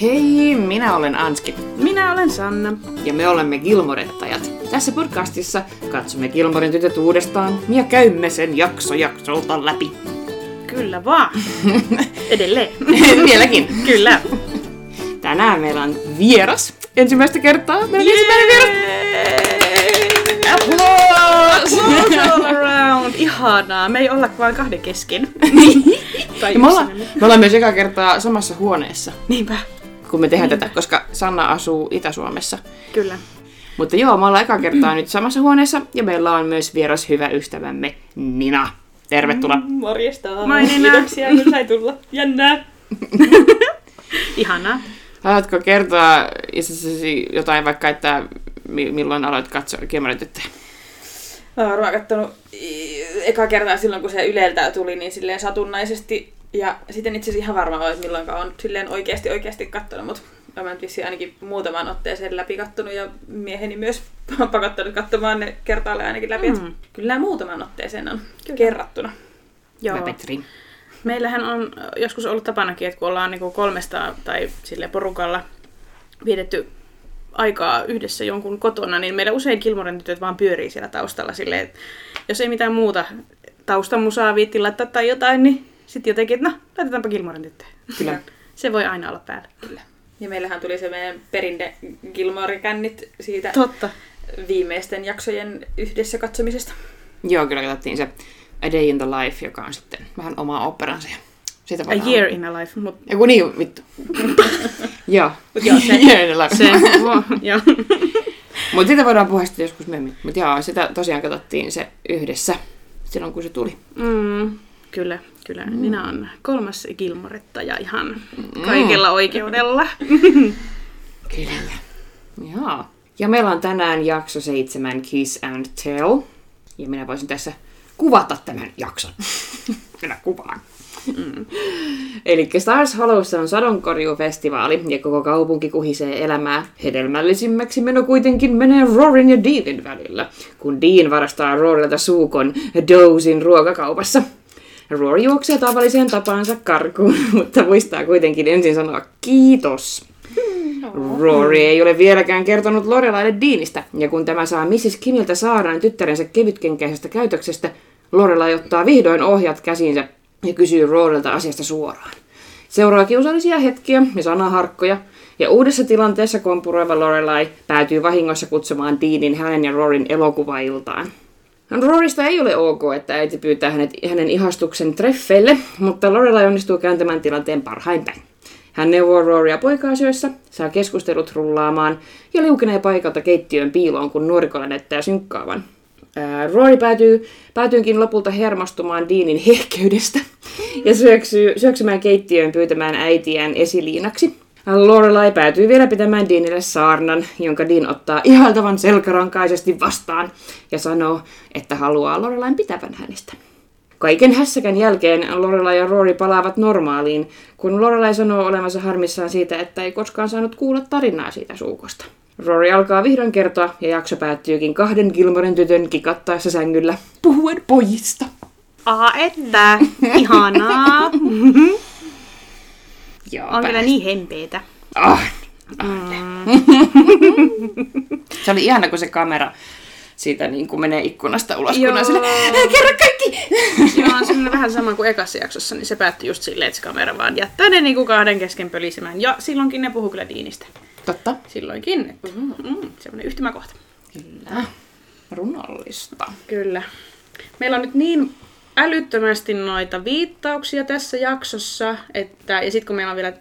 Hei, minä olen Anski. Minä olen Sanna. Ja me olemme Gilmorettajat. Tässä podcastissa katsomme Gilmoren tytöt uudestaan ja käymme sen jakso jaksolta läpi. Kyllä vaan. Edelleen. Vieläkin. Kyllä. Tänään meillä on vieras. Ensimmäistä kertaa meillä on ensimmäinen vieras. Applause! Applause all around. Ihanaa. Me ei olla vaan kahden kesken. tai Ja me, ollaan, yksinämme. me ollaan myös eka kertaa samassa huoneessa, Niinpä. Kun me tehdään tätä, koska Sanna asuu Itä-Suomessa. Kyllä. Mutta joo, me ollaan eka kertaa nyt samassa huoneessa ja meillä on myös vieras hyvä ystävämme Nina. Tervetuloa. Morjesta. Moi, Nina. Kiitoksia, kun sai tulla. Jännää. Ihanaa. Haluatko kertoa itsestäsi jotain vaikka, että mi- milloin aloit katsoa Gilmoren tyttöjä? Mä oon kattonut i- eka kertaa silloin, kun se Yleltä tuli, niin silleen satunnaisesti. Ja sitten itse asiassa ihan varma ole, että milloinkaan on silleen oikeasti oikeasti kattonut, mutta mä nyt vissiin ainakin muutaman otteeseen läpi kattonut ja mieheni myös on pakottanut katsomaan ne kertaalleen ainakin läpi. Mm. Kyllä nämä muutaman otteeseen on Kyllä. Kerrattuna. Joo. Hyvä Petri. Meillähän on joskus ollut tapanakin, että kun ollaan niinku kolmesta tai sille porukalla vietetty aikaa yhdessä jonkun kotona, niin meillä usein Kilmoren tytöt vaan pyörii siellä taustalla silleen, että jos ei mitään muuta taustamusaa viitti laittaa tai jotain, niin sitten jotenkin, että no, laitetaanpa Kilmoren tyttöjä. Kyllä. Se voi aina olla päällä. Kyllä. Ja meillähän tuli se meidän perinde Gilmore-kännit siitä Totta. viimeisten jaksojen yhdessä katsomisesta. Joo, kyllä katsottiin se A Day in the Life, joka on sitten vähän oma operansa. Siitä A year in a life, mutta Joku niin, vittu. joo. Mut joo, se- Year in the life. se, joo. Mutta siitä voidaan puhua sitten joskus myöhemmin. Mutta joo, sitä tosiaan katsottiin se yhdessä silloin, kun se tuli. Mm, kyllä, kyllä. Mm. Minä on kolmas Gilmorettaja ihan kaikella oikeudella. Kyllä. Joo. Ja meillä on tänään jakso seitsemän Kiss and Tell. Ja minä voisin tässä kuvata tämän jakson. minä kuvaan. Mm. Eli Stars Hollowssa on sadonkorjuufestivaali ja koko kaupunki kuhisee elämää. Hedelmällisimmäksi meno kuitenkin menee Rorin ja Deanin välillä, kun Dean varastaa Rorilta suukon Dozin ruokakaupassa. Rory juoksee tavalliseen tapaansa karkuun, mutta muistaa kuitenkin ensin sanoa kiitos. Rory ei ole vieläkään kertonut Lorelaille Deanistä, ja kun tämä saa Mrs. Kimiltä saaraan tyttärensä kevytkenkäisestä käytöksestä, Lorelai ottaa vihdoin ohjat käsiinsä ja kysyy Rorelta asiasta suoraan. Seuraa kiusallisia hetkiä ja sanaharkkoja, ja uudessa tilanteessa kompuroiva Lorelai päätyy vahingossa kutsumaan Deanin hänen ja Rorin elokuvailtaan. Rorista ei ole ok, että äiti pyytää hänet, hänen ihastuksen treffeille, mutta Lorelai onnistuu kääntämään tilanteen parhain päin. Hän neuvoo Roria poika-asioissa, saa keskustelut rullaamaan ja liukenee paikalta keittiön piiloon, kun nuorikolla näyttää synkkaavan. Rory päätyy, päätyykin lopulta hermostumaan Deanin hehkeydestä ja syöksyy, syöksymään keittiöön pyytämään äitiään esiliinaksi. Lorelai päätyy vielä pitämään Deanille saarnan, jonka Dean ottaa ihaltavan selkärankaisesti vastaan ja sanoo, että haluaa Lorelain pitävän hänestä. Kaiken hässäkän jälkeen Lorelai ja Rory palaavat normaaliin, kun Lorelai sanoo olevansa harmissaan siitä, että ei koskaan saanut kuulla tarinaa siitä suukosta. Rory alkaa vihdoin kertoa ja jakso päättyykin kahden Gilmoren tytön kikattaessa sängyllä puhuen pojista. Aa, että. Ihanaa. Joo, On kyllä niin hempeetä. Ah, se oli ihana, kun se kamera siitä niin kuin menee ikkunasta ulos, kun on Joo. sille, "Ää, kerro kaikki! Joo, on semmoinen vähän sama kuin ekassa jaksossa, niin se päättyi just silleen, että se kamera vaan jättää ne niinku kahden kesken pölisemään. Ja silloinkin ne puhuu kyllä Diinistä. Totta. Silloinkin. Että, mm, semmoinen yhtymäkohta. Kyllä. Runollista. Kyllä. Meillä on nyt niin älyttömästi noita viittauksia tässä jaksossa, että, ja sitten kun meillä on vielä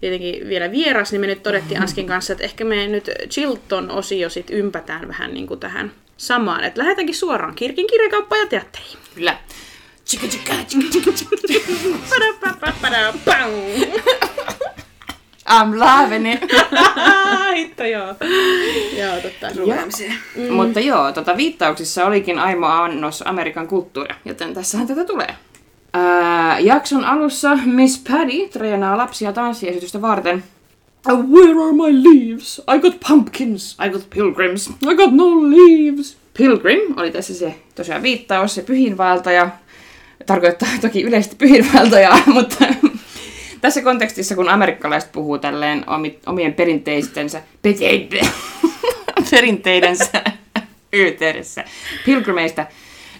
tietenkin vielä vieras, niin me nyt todettiin Anskin kanssa, että ehkä me nyt Chilton-osio sit ympätään vähän niin kuin tähän samaan. Että lähdetäänkin suoraan Kirkin kirjakauppaan ja teatteriin. Kyllä. Chika, chika, chika, chika, chika. I'm loving it. Hitto joo. Joo, totta. Mm. Mutta joo, tota, viittauksissa olikin aimo annos Amerikan kulttuuria, joten tässähän tätä tulee. Ää, jakson alussa Miss Paddy treenaa lapsia tanssiesitystä varten. "Uh, Where are my leaves? I got pumpkins, I got pilgrims, I got no leaves. Pilgrim oli tässä se tosiaan viittaus, se pyhinvaeltaja. Tarkoittaa toki yleisesti pyhinvaeltajaa, mutta tässä kontekstissa, kun amerikkalaiset puhuu tälleen omi, omien perinteistensä, perinteidensä yhteydessä pilgrimeistä,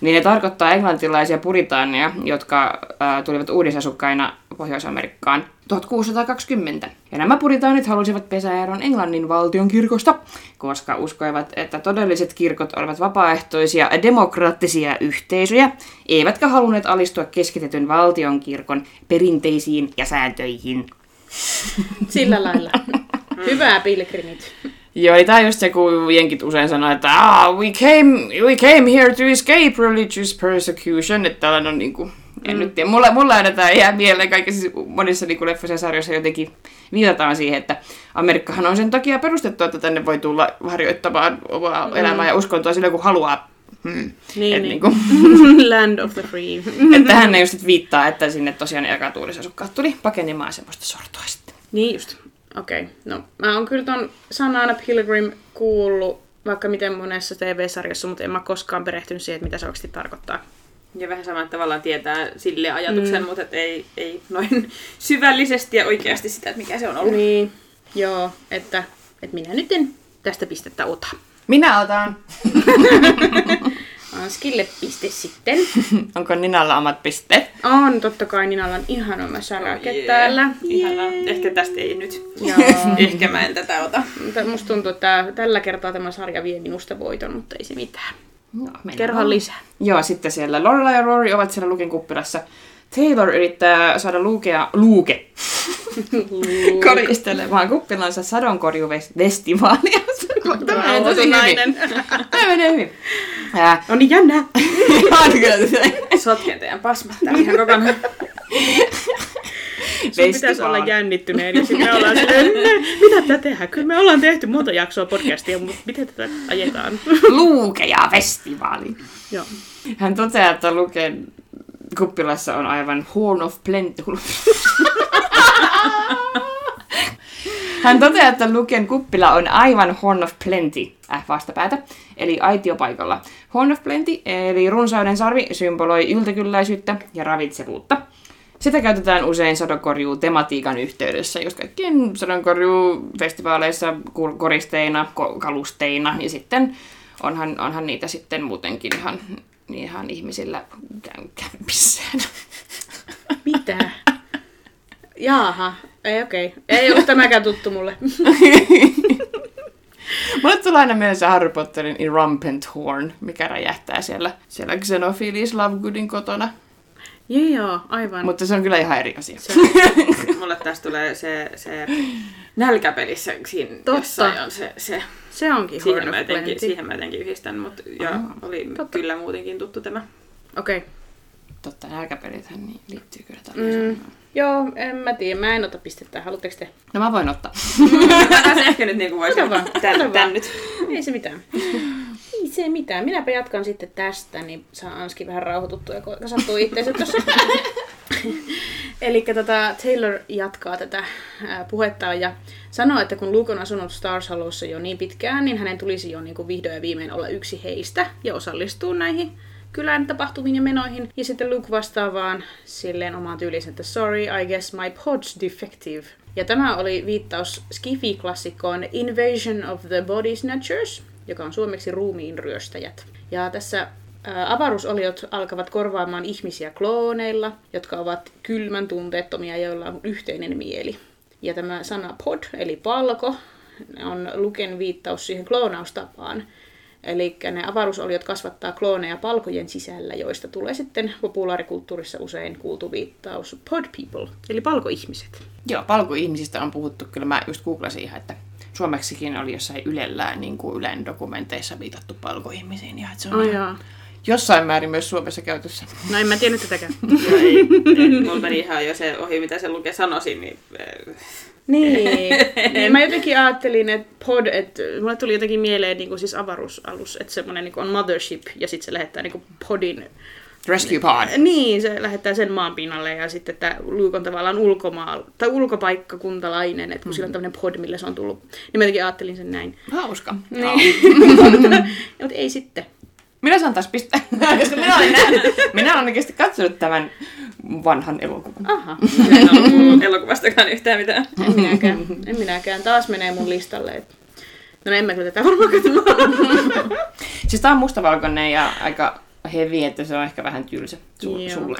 niin ne tarkoittaa englantilaisia puritaania, jotka äh, tulivat uudisasukkaina Pohjois-Amerikkaan 1620. Ja nämä puritaanit halusivat pesäeron Englannin valtion kirkosta, koska uskoivat, että todelliset kirkot olivat vapaaehtoisia demokraattisia yhteisöjä, eivätkä halunneet alistua keskitetyn valtion kirkon perinteisiin ja sääntöihin. Sillä lailla. Hyvää pilgrimit. Joo, eli on just se, kun jenkit usein sanoo, että ah, we came, we came here to escape religious persecution, että tällainen on niinku, en mm. nyt tiedä, mulla, mulla aina tää jää mieleen kaikissa siis monissa niinku leffoissa ja sarjoissa jotenkin viitataan siihen, että Amerikkahan on sen takia perustettu, että tänne voi tulla harjoittamaan omaa mm. elämää ja uskontoa sillä, kun haluaa. Hmm. Niin, Et niin. niinku, Land of the free. että hän just viittaa, että sinne tosiaan ekatuulisasukkaat tuli pakenemaan semmoista sortoa sitten. Niin just. Okei. Okay. No, mä oon kyllä ton sanan Pilgrim kuullut vaikka miten monessa TV-sarjassa, mutta en mä koskaan perehtynyt siihen, että mitä se oikeasti tarkoittaa. Ja vähän sama, että tavallaan tietää sille ajatuksen, mm. mutta et ei, ei noin syvällisesti ja oikeasti sitä, että mikä se on ollut. Niin, joo, että, että minä nyt en tästä pistettä ota. Minä otan. Anskille piste sitten. Onko Ninalla omat pisteet? On, totta kai Ninalla on ihan oma sarake Jee, täällä. Ihanaa. Ehkä tästä ei nyt. Joo. Ehkä mä en tätä ota. Mutta musta tuntuu, että tää- tällä kertaa tämä sarja vie minusta voiton, mutta ei se mitään. No, vaan. lisää. Joo, sitten siellä Lorela ja Rory ovat siellä Luken kuppilassa. Taylor yrittää saada Lukea, Luke, koristelemaan kuppilansa sadonkorjuvestivaalia. Tämä menee tosi hyvin. nainen. Tämä menee hyvin. Ää, No niin, jännä. on kyllä. Sotken teidän pasmat täällä ihan kokonaan. Sun pitäisi olla jännittyneen ja sitten me ollaan silleen, "Ne, mitä tätä tehdään? Kyllä me ollaan tehty monta jaksoa podcastia, mutta miten tätä ajetaan? Luke ja festivaali. Joo. Hän toteaa, että Luken kuppilassa on aivan horn of plenty. Hän toteaa, että Luken kuppila on aivan horn of plenty, äh, vastapäätä, eli aitiopaikalla. Horn of plenty, eli runsauden sarvi, symboloi yltäkylläisyyttä ja ravitsevuutta. Sitä käytetään usein sadonkorjuu tematiikan yhteydessä, just kaikkien sadonkorjuu festivaaleissa koristeina, ko- kalusteina, ja sitten onhan, onhan niitä sitten muutenkin ihan, ihan ihmisillä käyn kämpissään. Mitä? Jaaha. Ei okei. Okay. Ei ollut tämäkään tuttu mulle. Mulle tulee aina mieleen se Harry Potterin Irrumpent Horn, mikä räjähtää siellä, siellä Xenophilis Lovegoodin kotona. Joo, joo, aivan. Mutta se on kyllä ihan eri asia. Se, Mulle tästä tulee se, se nälkäpelissä siinä Totta. jossain on se, se se onkin siihen, Horn mä jotenkin, Plenty. siihen mä jotenkin yhdistän, mutta ja oli totta. kyllä muutenkin tuttu tämä. Okei. Okay. Totta, nälkäpelithän niin liittyy kyllä tällaiseen. Mm. Joo, en mä tiedä. Mä en ota pistettä. Haluatteko te? No mä voin ottaa. Mä ehkä nyt niinku voisin Ota vaan, tän, vaan. tän nyt. Ei se mitään. Ei se mitään. Minäpä jatkan sitten tästä, niin saa Anski vähän rauhoituttua ja kasattua itseensä tuossa. Eli tota, Taylor jatkaa tätä puhetta ja sanoo, että kun Luke on asunut Stars Hollowssa jo niin pitkään, niin hänen tulisi jo niin kuin vihdoin ja viimein olla yksi heistä ja osallistua näihin kylän tapahtumiin ja menoihin. Ja sitten Luke vastaa vaan silleen omaan tyyliin, että sorry, I guess my pod's defective. Ja tämä oli viittaus Skifi-klassikkoon Invasion of the Body Snatchers, joka on suomeksi ruumiin ryöstäjät. Ja tässä avaruusoliot alkavat korvaamaan ihmisiä klooneilla, jotka ovat kylmän tunteettomia, joilla on yhteinen mieli. Ja tämä sana pod, eli palko, on Luken viittaus siihen kloonaustapaan. Eli ne avaruusoliot kasvattaa klooneja palkojen sisällä, joista tulee sitten populaarikulttuurissa usein kuultu viittaus pod people, eli palkoihmiset. Joo, palkoihmisistä on puhuttu. Kyllä mä just googlasin ihan, että suomeksikin oli jossain Ylellään niin kuin Ylen dokumenteissa viitattu palkoihmisiin. Ja että se on Oh, ihan. Jossain määrin myös Suomessa käytössä. No en mä tiennyt tätäkään. Joo, ei, ei, mulla meni ihan jo se ohi, mitä se lukee sanoisin, niin eh, Niin. niin. Mä jotenkin ajattelin, että pod, että mulle tuli jotenkin mieleen niin kuin siis avaruusalus, että semmoinen niin on mothership ja sitten se lähettää niin kuin podin. Rescue Pod. Niin, se lähettää sen maan pinnalle ja sitten että Luke on tavallaan ulkomaa, tai ulkopaikkakuntalainen, että kun sillä on tämmöinen pod, millä se on tullut. Niin mä jotenkin ajattelin sen näin. Hauska. Niin. Mutta ei sitten. Minä saan taas pistää, koska minä olen nähnyt, minä olen oikeasti katsonut tämän vanhan elokuvan. Aha, Minä en ole kuullut elokuvastakaan yhtään mitään. en minäkään. En minäkään. Taas menee mun listalle. No en mä kyllä tätä varmaan katsomaan. Siis tää on mustavalkoinen ja aika heavy, että se on ehkä vähän tylsä su- sulle.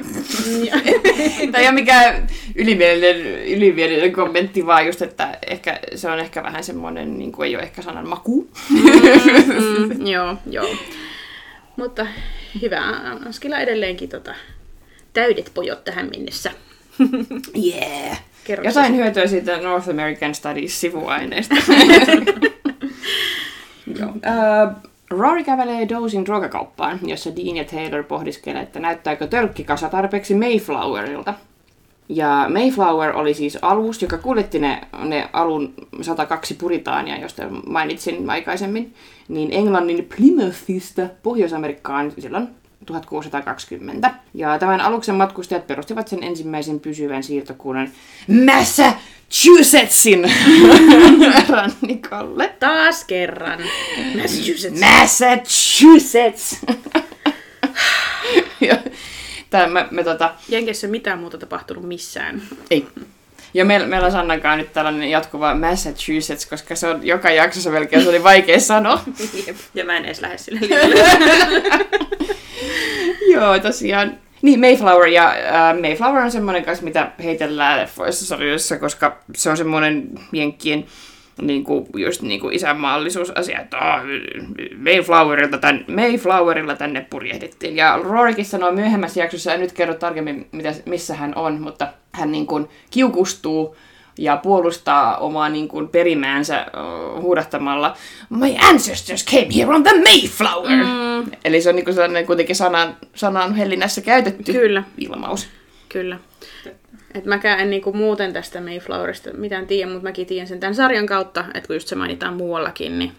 Tämä ei ole mikään ylimielinen, ylimielinen kommentti, vaan just, että ehkä, se on ehkä vähän semmoinen, niin kuin ei ole ehkä sanan maku. mm, joo, joo. Mutta hyvä. Anskilla edelleenkin tota, täydet pojot tähän mennessä. Yeah. Kerro Jotain hyötyä siitä North American Studies-sivuaineesta. Joo. Uh, Rory kävelee Dosin ruokakauppaan, jossa Dean ja Taylor pohdiskelee, että näyttääkö tölkkikasa tarpeeksi Mayflowerilta. Ja Mayflower oli siis alus, joka kuljetti ne, ne alun 102 puritaania, josta mainitsin aikaisemmin, niin Englannin Plymouthista Pohjois-Amerikkaan silloin 1620. Ja tämän aluksen matkustajat perustivat sen ensimmäisen pysyvän siirtokunnan Massachusettsin rannikolle. Taas kerran. Massachusetts. Massachusetts! Tää me, me tota, Jenkeissä mitään muuta tapahtunut missään. ei. Ja meillä, meillä on Sannakaan nyt tällainen jatkuva Massachusetts, koska se on joka jaksossa melkein, se oli vaikea sanoa. Ja mä en edes lähde sille. Joo, tosiaan. Niin, Mayflower ja äh, Mayflower on semmoinen kanssa, mitä heitellään leffoissa sarjoissa, koska se on semmoinen jenkkien niin kuin, just niin kuin isänmaallisuusasia, että oh, Mayflowerilta tän, Mayflowerilla tänne purjehdittiin. Ja Rorykin sanoo myöhemmässä jaksossa, en nyt kerro tarkemmin, mitä, missä hän on, mutta hän niin kuin kiukustuu ja puolustaa omaa niin kuin, perimäänsä uh, huudahtamalla My ancestors came here on the Mayflower! Mm. Eli se on niin kuin sellainen kuitenkin sanan, sanan hellinnässä käytetty Kyllä. ilmaus. Kyllä. Et mäkään en niinku muuten tästä Mayflowerista mitään tiedä, mutta mäkin tiedän sen tämän sarjan kautta, että kun just se mainitaan muuallakin, niin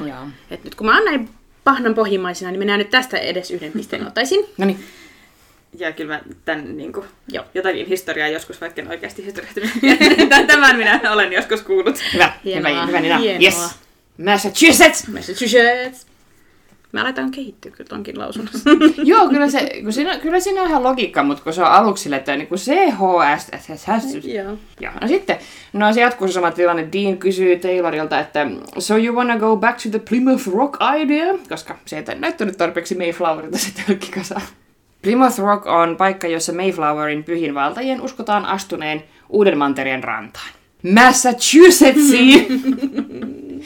Joo. et nyt kun mä oon näin pahnan pohjimmaisena, niin minä nyt tästä edes yhden pisteen ottaisin. No niin. Ja kyllä mä tän niin kuin, Joo. jotakin historiaa joskus, vaikka en oikeasti historiahtunut. Tämän minä olen joskus kuullut. Hyvä. Hienoa, Hyvä, hyvä Nina. hienoa. Yes. Massachusetts! Massachusetts. Mä aletaan kehittyä kyllä tonkin lausunnossa. Joo, kyllä, se, kun siinä, kyllä siinä on ihan logiikka, mutta kun se on aluksi sille, että niin kuin CHS, Joo. Joo, no sitten, no se jatkuu se sama tilanne. Dean kysyy Taylorilta, että so you wanna go back to the Plymouth Rock idea? Koska se ei näyttänyt tarpeeksi Mayflowerilta se tölkkikasa. Plymouth Rock on paikka, jossa Mayflowerin pyhinvaltajien uskotaan astuneen uuden mantereen rantaan. Massachusettsiin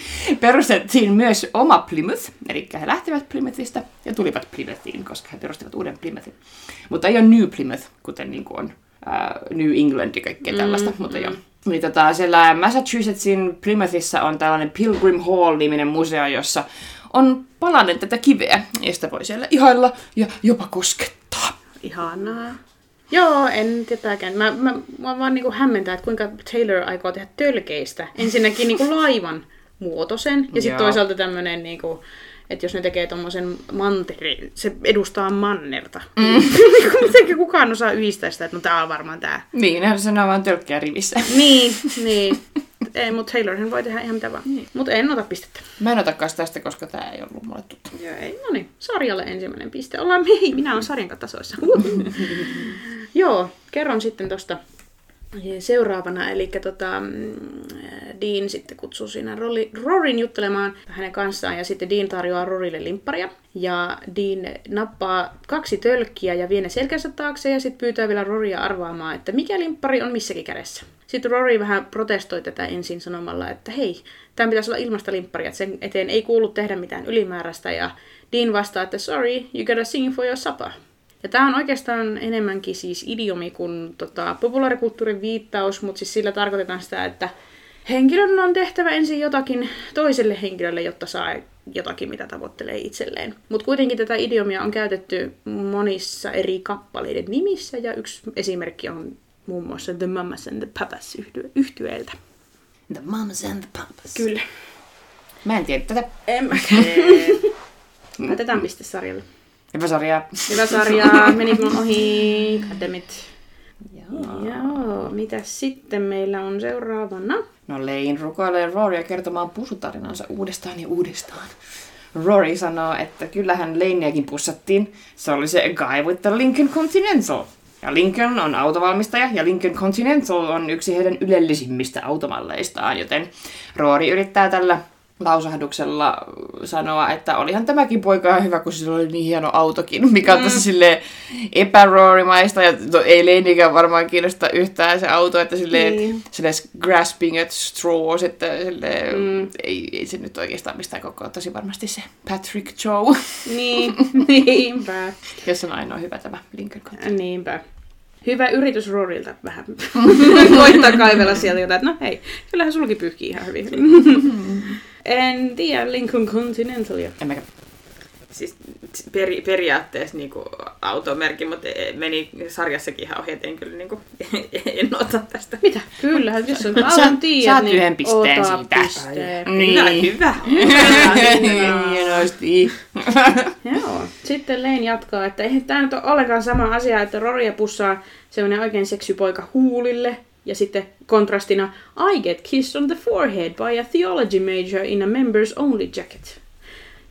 perustettiin myös oma Plymouth, eli he lähtivät Plymouthista ja tulivat Plymouthiin, koska he perustivat uuden Plymouthin. Mutta ei ole New Plymouth, kuten niin kuin on ää, New England ja kaikkea tällaista, mm, mutta joo. Niin tota, siellä Massachusettsin Plymouthissa on tällainen Pilgrim Hall-niminen museo, jossa on palanen tätä kiveä, ja sitä voi siellä ihailla ja jopa koskettaa. Ihanaa. Joo, en tietääkään. Mä, mä, mä vaan niinku hämmentää, että kuinka Taylor aikoo tehdä tölkeistä. Ensinnäkin niinku laivan muotoisen, ja sitten toisaalta tämmönen niinku, että jos ne tekee tommosen mantereen, se edustaa mannerta. Mm. Miten kukaan osaa yhdistää sitä, että no tää on varmaan tää. Niin, ne sanoo vaan tölkkiä rivissä. Niin, niin. Ei, mutta Taylorhan voi tehdä ihan mitä vaan. Niin. Mutta en ota pistettä. Mä en otakaan tästä, koska tää ei ollut mulle tuttu. Joo, ei. No niin, sarjalle ensimmäinen piste. Ollaan hei, minä olen sarjan tasoissa. Joo, kerron sitten tosta seuraavana. Eli tota, mm, Dean sitten kutsuu siinä Rorin juttelemaan hänen kanssaan ja sitten Dean tarjoaa Rorille limpparia. Ja Dean nappaa kaksi tölkkiä ja vie ne selkänsä taakse ja sitten pyytää vielä Roria arvaamaan, että mikä limppari on missäkin kädessä. Sitten Rory vähän protestoi tätä ensin sanomalla, että hei, tämä pitäisi olla ilmasta limpparia, että sen eteen ei kuulu tehdä mitään ylimääräistä. Ja Dean vastaa, että sorry, you gotta sing for your supper. Ja tämä on oikeastaan enemmänkin siis idiomi kuin tota, populaarikulttuurin viittaus, mutta siis sillä tarkoitetaan sitä, että henkilön on tehtävä ensin jotakin toiselle henkilölle, jotta saa jotakin, mitä tavoittelee itselleen. Mutta kuitenkin tätä idiomia on käytetty monissa eri kappaleiden nimissä, ja yksi esimerkki on muun muassa The Mamas and the Papas yhtye- yhtyeeltä. The mamas and the papas. Kyllä. Mä en tiedä tätä. En mä. Laitetaan piste sarjalle. Hyvä sarja. Hyvä sarja, meni mun ohi. Goddammit. Joo. Joo, mitä sitten meillä on seuraavana? No Lane rukoilee Rorya kertomaan pusutarinansa uudestaan ja uudestaan. Rory sanoo, että kyllähän Laneakin pussattiin. Se oli se guy with the Lincoln Continental. Ja Lincoln on autovalmistaja ja Lincoln Continental on yksi heidän ylellisimmistä automalleistaan, joten Roori yrittää tällä lausahduksella sanoa, että olihan tämäkin poika ihan hyvä, kun sillä oli niin hieno autokin, mikä on tässä silleen epäroorimaista, ja to, ei Leinikään varmaan kiinnosta yhtään se auto, että silleen, Niin. silleen grasping at straws, että silleen, mm. ei, ei se nyt oikeastaan mistään koko tosi varmasti se Patrick Joe, Niin, niinpä. jos on ainoa hyvä tämä Lincoln Continental. Niinpä. Hyvä yritys Rorilta vähän. Koittaa kaivella sieltä jotain, että no hei, kyllähän sulki pyyhkii ihan hyvin. en tiedä, Lincoln Continentalia. En. Siis peri, periaatteessa niinku automerkki, mutta meni sarjassakin ihan ohi, en kyllä niinku, en ota tästä. Mitä? Kyllähän, jos on alan tiedät, saat niin yhden pisteen ota siitä. pisteen. Niin. Hyvä, hyvä. Hienosti. Joo. Sitten Lane jatkaa, että eihän tämä nyt ole ollenkaan sama asia, että Roria pussaa semmoinen oikein seksypoika huulille. Ja sitten kontrastina, I get kissed on the forehead by a theology major in a members only jacket.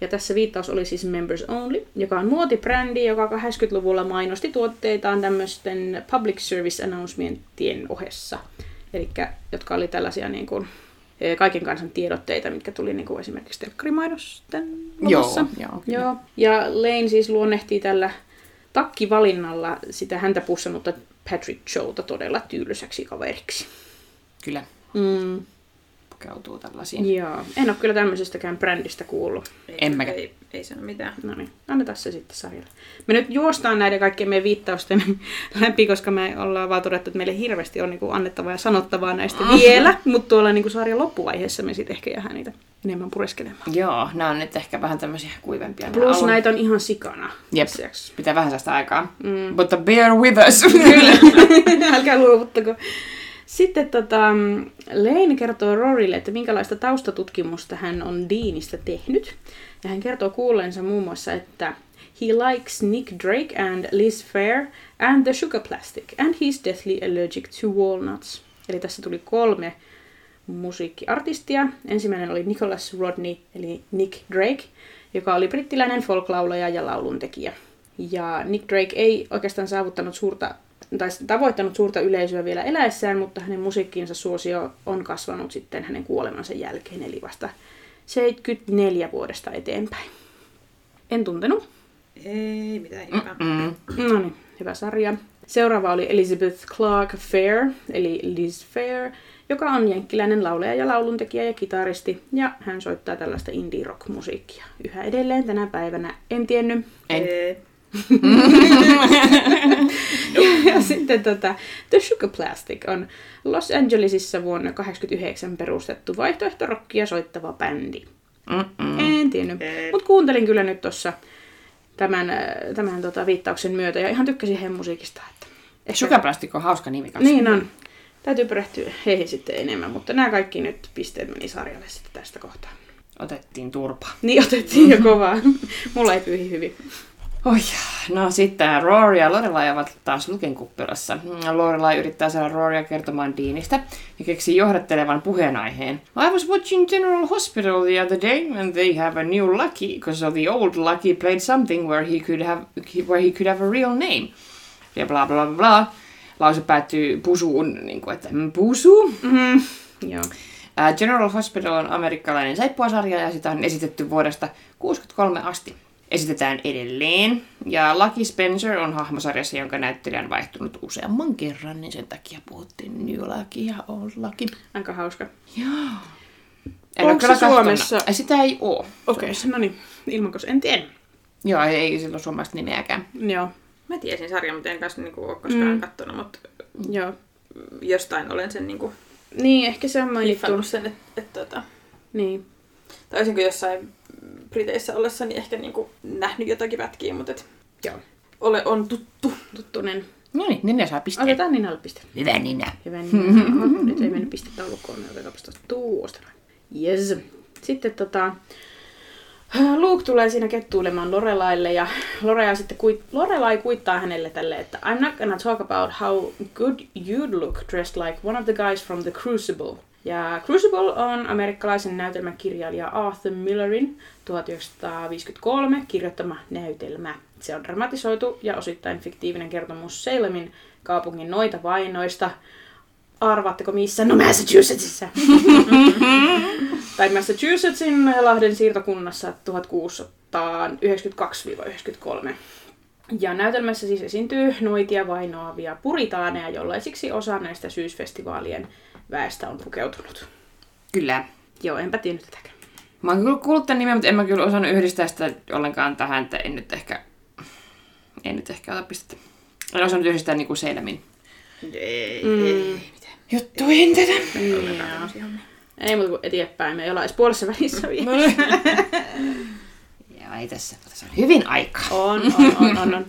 Ja tässä viittaus oli siis Members Only, joka on muotibrändi, joka 80-luvulla mainosti tuotteitaan tämmöisten public service announcementien ohessa. Eli jotka oli tällaisia niin kuin, eh, kaiken kansan tiedotteita, mitkä tuli niin kuin esimerkiksi telkkarimainosten lopussa. Joo, joo, kyllä. joo. Ja Lane siis luonnehtii tällä takkivalinnalla sitä häntä pussannutta Patrick Showta todella tylsäksi kaveriksi. Kyllä, Mm, pukeutuu tällaisiin. joo. En ole kyllä tämmöisestäkään brändistä kuullut. En mäkään. Ei, ei sano mitään. No niin, annetaan se sitten sarjalle. Me nyt juostaan näiden kaikkien meidän viittausten läpi, koska me ollaan vaan todettu, että meille hirveästi on niinku annettavaa ja sanottavaa näistä vielä, mutta tuolla niinku sarjan loppuvaiheessa me sitten ehkä jäädään niitä enemmän pureskelemaan. Joo, nämä on nyt ehkä vähän tämmöisiä kuivempia. Plus alun. näitä on ihan sikana. Jep. jaksossa. Pitää vähän säästää aikaa. Mm. But bear with us. Älkää luovuttako. Sitten tota, Lane kertoo Rorille, että minkälaista taustatutkimusta hän on Deanista tehnyt. Ja hän kertoo kuulleensa muun muassa, että he likes Nick Drake and Liz Fair and the Sugar Plastic, and he's deathly allergic to walnuts. Eli tässä tuli kolme musiikkiartistia. Ensimmäinen oli Nicholas Rodney, eli Nick Drake, joka oli brittiläinen folklaulaja ja lauluntekijä. Ja Nick Drake ei oikeastaan saavuttanut suurta, tai tavoittanut suurta yleisöä vielä eläessään, mutta hänen musiikkinsa suosio on kasvanut sitten hänen kuolemansa jälkeen, eli vasta 74 vuodesta eteenpäin. En tuntenut. Ei mitään. Mm. No niin, hyvä sarja. Seuraava oli Elizabeth Clark Fair, eli Liz Fair, joka on jenkkiläinen laulaja ja lauluntekijä ja kitaristi, ja hän soittaa tällaista indie-rock-musiikkia. Yhä edelleen tänä päivänä en tiennyt. En. Ja sitten tota, The Sugar Plastic on Los Angelesissa vuonna 1989 perustettu vaihtoehtorokkia soittava bändi. Mm-mm. En tiennyt, mutta kuuntelin kyllä nyt tuossa tämän, äh, tämän tota, viittauksen myötä ja ihan tykkäsin heidän musiikista. Että ehkä- Sugar Plastic on hauska nimi kanssa. Niin on. Täytyy perehtyä heihin sitten enemmän, mutta nämä kaikki nyt pisteet meni sarjalle sitten tästä kohtaa. Otettiin turpa. Niin otettiin jo kovaa. Mulla ei pyyhi hyvin. Oi, no sitten Rory ja Lorelai ovat taas Luken kuppilassa. Lorelai yrittää saada Rorya kertomaan Deanista ja keksii johdattelevan puheenaiheen. I was watching General Hospital the other day and they have a new Lucky, because the old Lucky played something where he could have, where he could have a real name. Ja bla bla bla bla. Lause päättyy pusuun, niin kuin, että "Mm, pusu. Mm, joo. Ää, General Hospital on amerikkalainen saippuasarja ja sitä on esitetty vuodesta 63 asti. Esitetään edelleen. Ja Lucky Spencer on hahmosarjassa, jonka näyttelijä on vaihtunut useamman kerran, niin sen takia puhuttiin New Lucky ja Old Lucky. Aika hauska. Joo. Onko ole kyllä se Suomessa? Ei, Sitä ei oo. Okei, okay, no niin. Ilmankos en tiedä. Joo, ei, ei silloin suomalaista nimeäkään. Joo. Mä tiesin sarjan, mutta en kanssa niinku ole koskaan Mm. kattonut, mutta Joo. jostain olen sen niinku Niin, ehkä se on mainittu. sen, että et, tota, Niin. tai olisinko jossain Briteissä ollessani ehkä niinku nähnyt jotakin pätkiä, mutta et Joo. ole, on tuttu. Tuttunen. No niin, Ninja saa pisteen. Otetaan Ninalle piste. Hyvä Ninja. Hyvä niin. Oho, nyt ei mennyt pistetaulukkoon, niin otetaanpas tuosta tuosta. noin. Yes. Sitten tota, Luke tulee siinä kettuilemaan Lorelaille ja Lorelai, sitten kuit, Lorelai kuittaa hänelle tälle, että I'm not gonna talk about how good you'd look dressed like one of the guys from the Crucible. Ja Crucible on amerikkalaisen näytelmäkirjailija Arthur Millerin 1953 kirjoittama näytelmä. Se on dramatisoitu ja osittain fiktiivinen kertomus Salemin kaupungin noita vainoista. Arvaatteko missä? No Massachusettsissa. tai Massachusettsin Lahden siirtokunnassa 1692-93. Ja näytelmässä siis esiintyy noitia vainoavia puritaaneja, jollaisiksi osa näistä syysfestivaalien väestä on pukeutunut. Kyllä. Joo, enpä tiennyt tätäkään. Mä oon kyllä kuullut tämän nimen, mutta en mä kyllä osannut yhdistää sitä ollenkaan tähän, että en nyt ehkä, en nyt ehkä ota pistettä. En osannut yhdistää niinku Seilemin Ei, Mm. ei, mitä. juttuihin tätä. Joo. Ei muuta kuin eteenpäin, me ei olla edes puolessa välissä vielä. Joo, ei tässä, tässä on hyvin aikaa. On, on, on, on, on.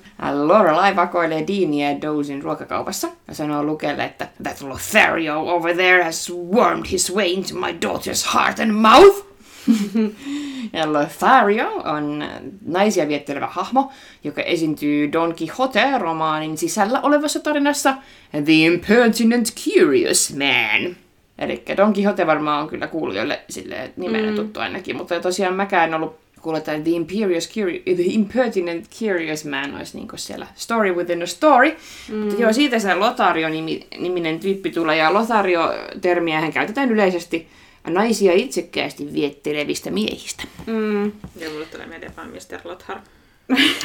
Lorelai vakoilee Deania Dozin ruokakaupassa ja sanoo Lukelle, että That Lothario over there has wormed his way into my daughter's heart and mouth. ja Lothario on naisia viettelevä hahmo, joka esiintyy Don Quixote-romaanin sisällä olevassa tarinassa The Impertinent Curious Man. Eli Don Quixote varmaan on kyllä kuulijoille sille nimenä tuttu ainakin, mutta tosiaan mäkään en ollut kuullut, että The, Imperious Curi- The Impertinent Curious Man olisi niinku siellä Story Within a Story. Mm. Mutta joo, siitä se Lothario-niminen tyyppi tulee, ja Lothario-termiä käytetään yleisesti naisia itsekkäästi viettelevistä miehistä. Mm. Ja mulle tulee mieleen vaan Mr. Lothar.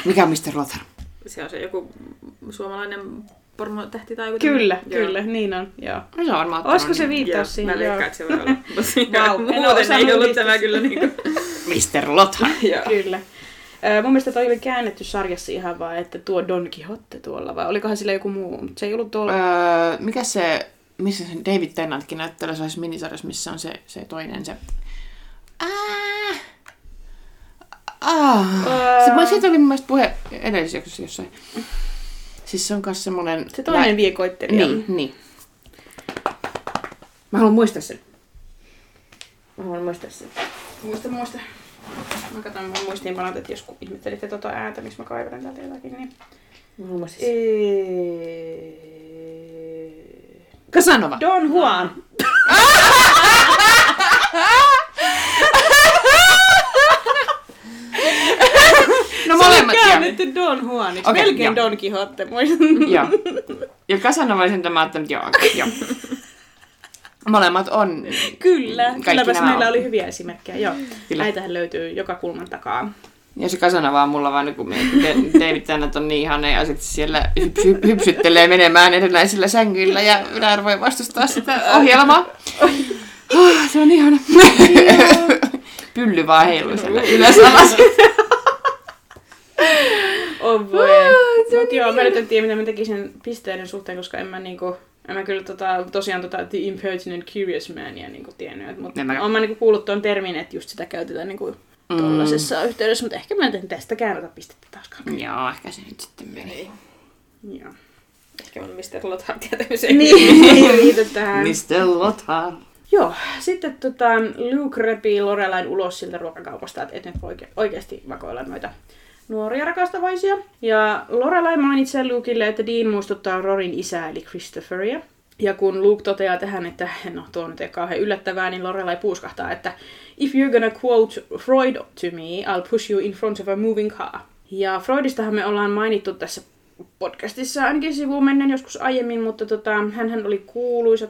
Mikä on Mr. Lothar? Se on se joku suomalainen pornotähti tai joku Kyllä, tämmönen. kyllä, niin on, joo. No se on varmaan Olisiko se Joo, viittaus siihen? mä Joo. veikkaan, että se voi olla. Oo Muuten osannut ei ollut tämä kyllä niinku... nimen. Mr. Lothar. Joo. Kyllä. Mun mielestä toi oli käännetty sarjassa ihan vaan, että tuo Don Quixote tuolla, vai olikohan sillä joku muu, mutta se ei ollut tuolla. öö, mikä se, missä se David Tennantkin näyttelee sellaisessa minisarjassa, missä on se, se toinen, se... Ah. Ah. Se, mä- siitä oli mun mielestä puhe edellisessä jossain. Siis se on myös semmonen... Se toinen viekoittelija. Niin, niin. Mä haluan muistaa sen. Mä haluan muistaa sen. Muista, muista. Mä katson mun muistiinpanot, että jos ihmettelitte tota ääntä, missä mä kaivelen täältä jotakin, niin... Mä haluan muistaa sen. Eee... Casanova. Don Juan. No molemmat, käännetty Don Juaniksi. Okei, Melkein joo. Don Quixote, muistan. Joo. Ja Casanova sen, ajattelin, että joo, joo. Molemmat on. Kyllä, kylläpäs meillä on. oli hyviä esimerkkejä. Joo. Kyllä. Näitähän löytyy joka kulman takaa. Ja se Casanova on mulla vaan, kun Da- David Tennant on niin ihana ja sitten siellä hypsy, hypsyttelee menemään erinäisillä sängyillä ja minä voi vastustaa sitä ohjelmaa. Ah, se on ihana. Pylly vaan heiluu siellä ylös alas. Oh voi. Mut joo, mä nyt en tiedä, mitä mä tekisin pisteiden suhteen, koska en mä niinku... En mä kyllä tota, tosiaan tota The Impertinent Curious Mania niinku tiennyt, mutta mä- oon mä niinku kuullut tuon termin, että just sitä käytetään niinku Mm. tollasessa yhteydessä, mutta ehkä mä en tästäkään ota pistettä taaskaan. Joo, ehkä se nyt sitten meni. Joo. Ehkä mun Mr. Lothar tietämisen. Niin, riitä tähän. Mr. Lothar. Joo, sitten tota, Luke repii Lorelain ulos siltä ruokakaupasta, että et nyt voi oike- oikeasti vakoilla noita nuoria rakastavaisia. Ja Lorelai mainitsee Lukelle, että Dean muistuttaa Rorin isää eli Christopheria. Ja kun Luke toteaa tähän, että no tuo nyt ei kauhean yllättävää, niin Lorelai puuskahtaa, että If you're gonna quote Freud to me, I'll push you in front of a moving car. Ja Freudistahan me ollaan mainittu tässä podcastissa ainakin sivuun menneen joskus aiemmin, mutta tota, hän oli kuuluisa 1800-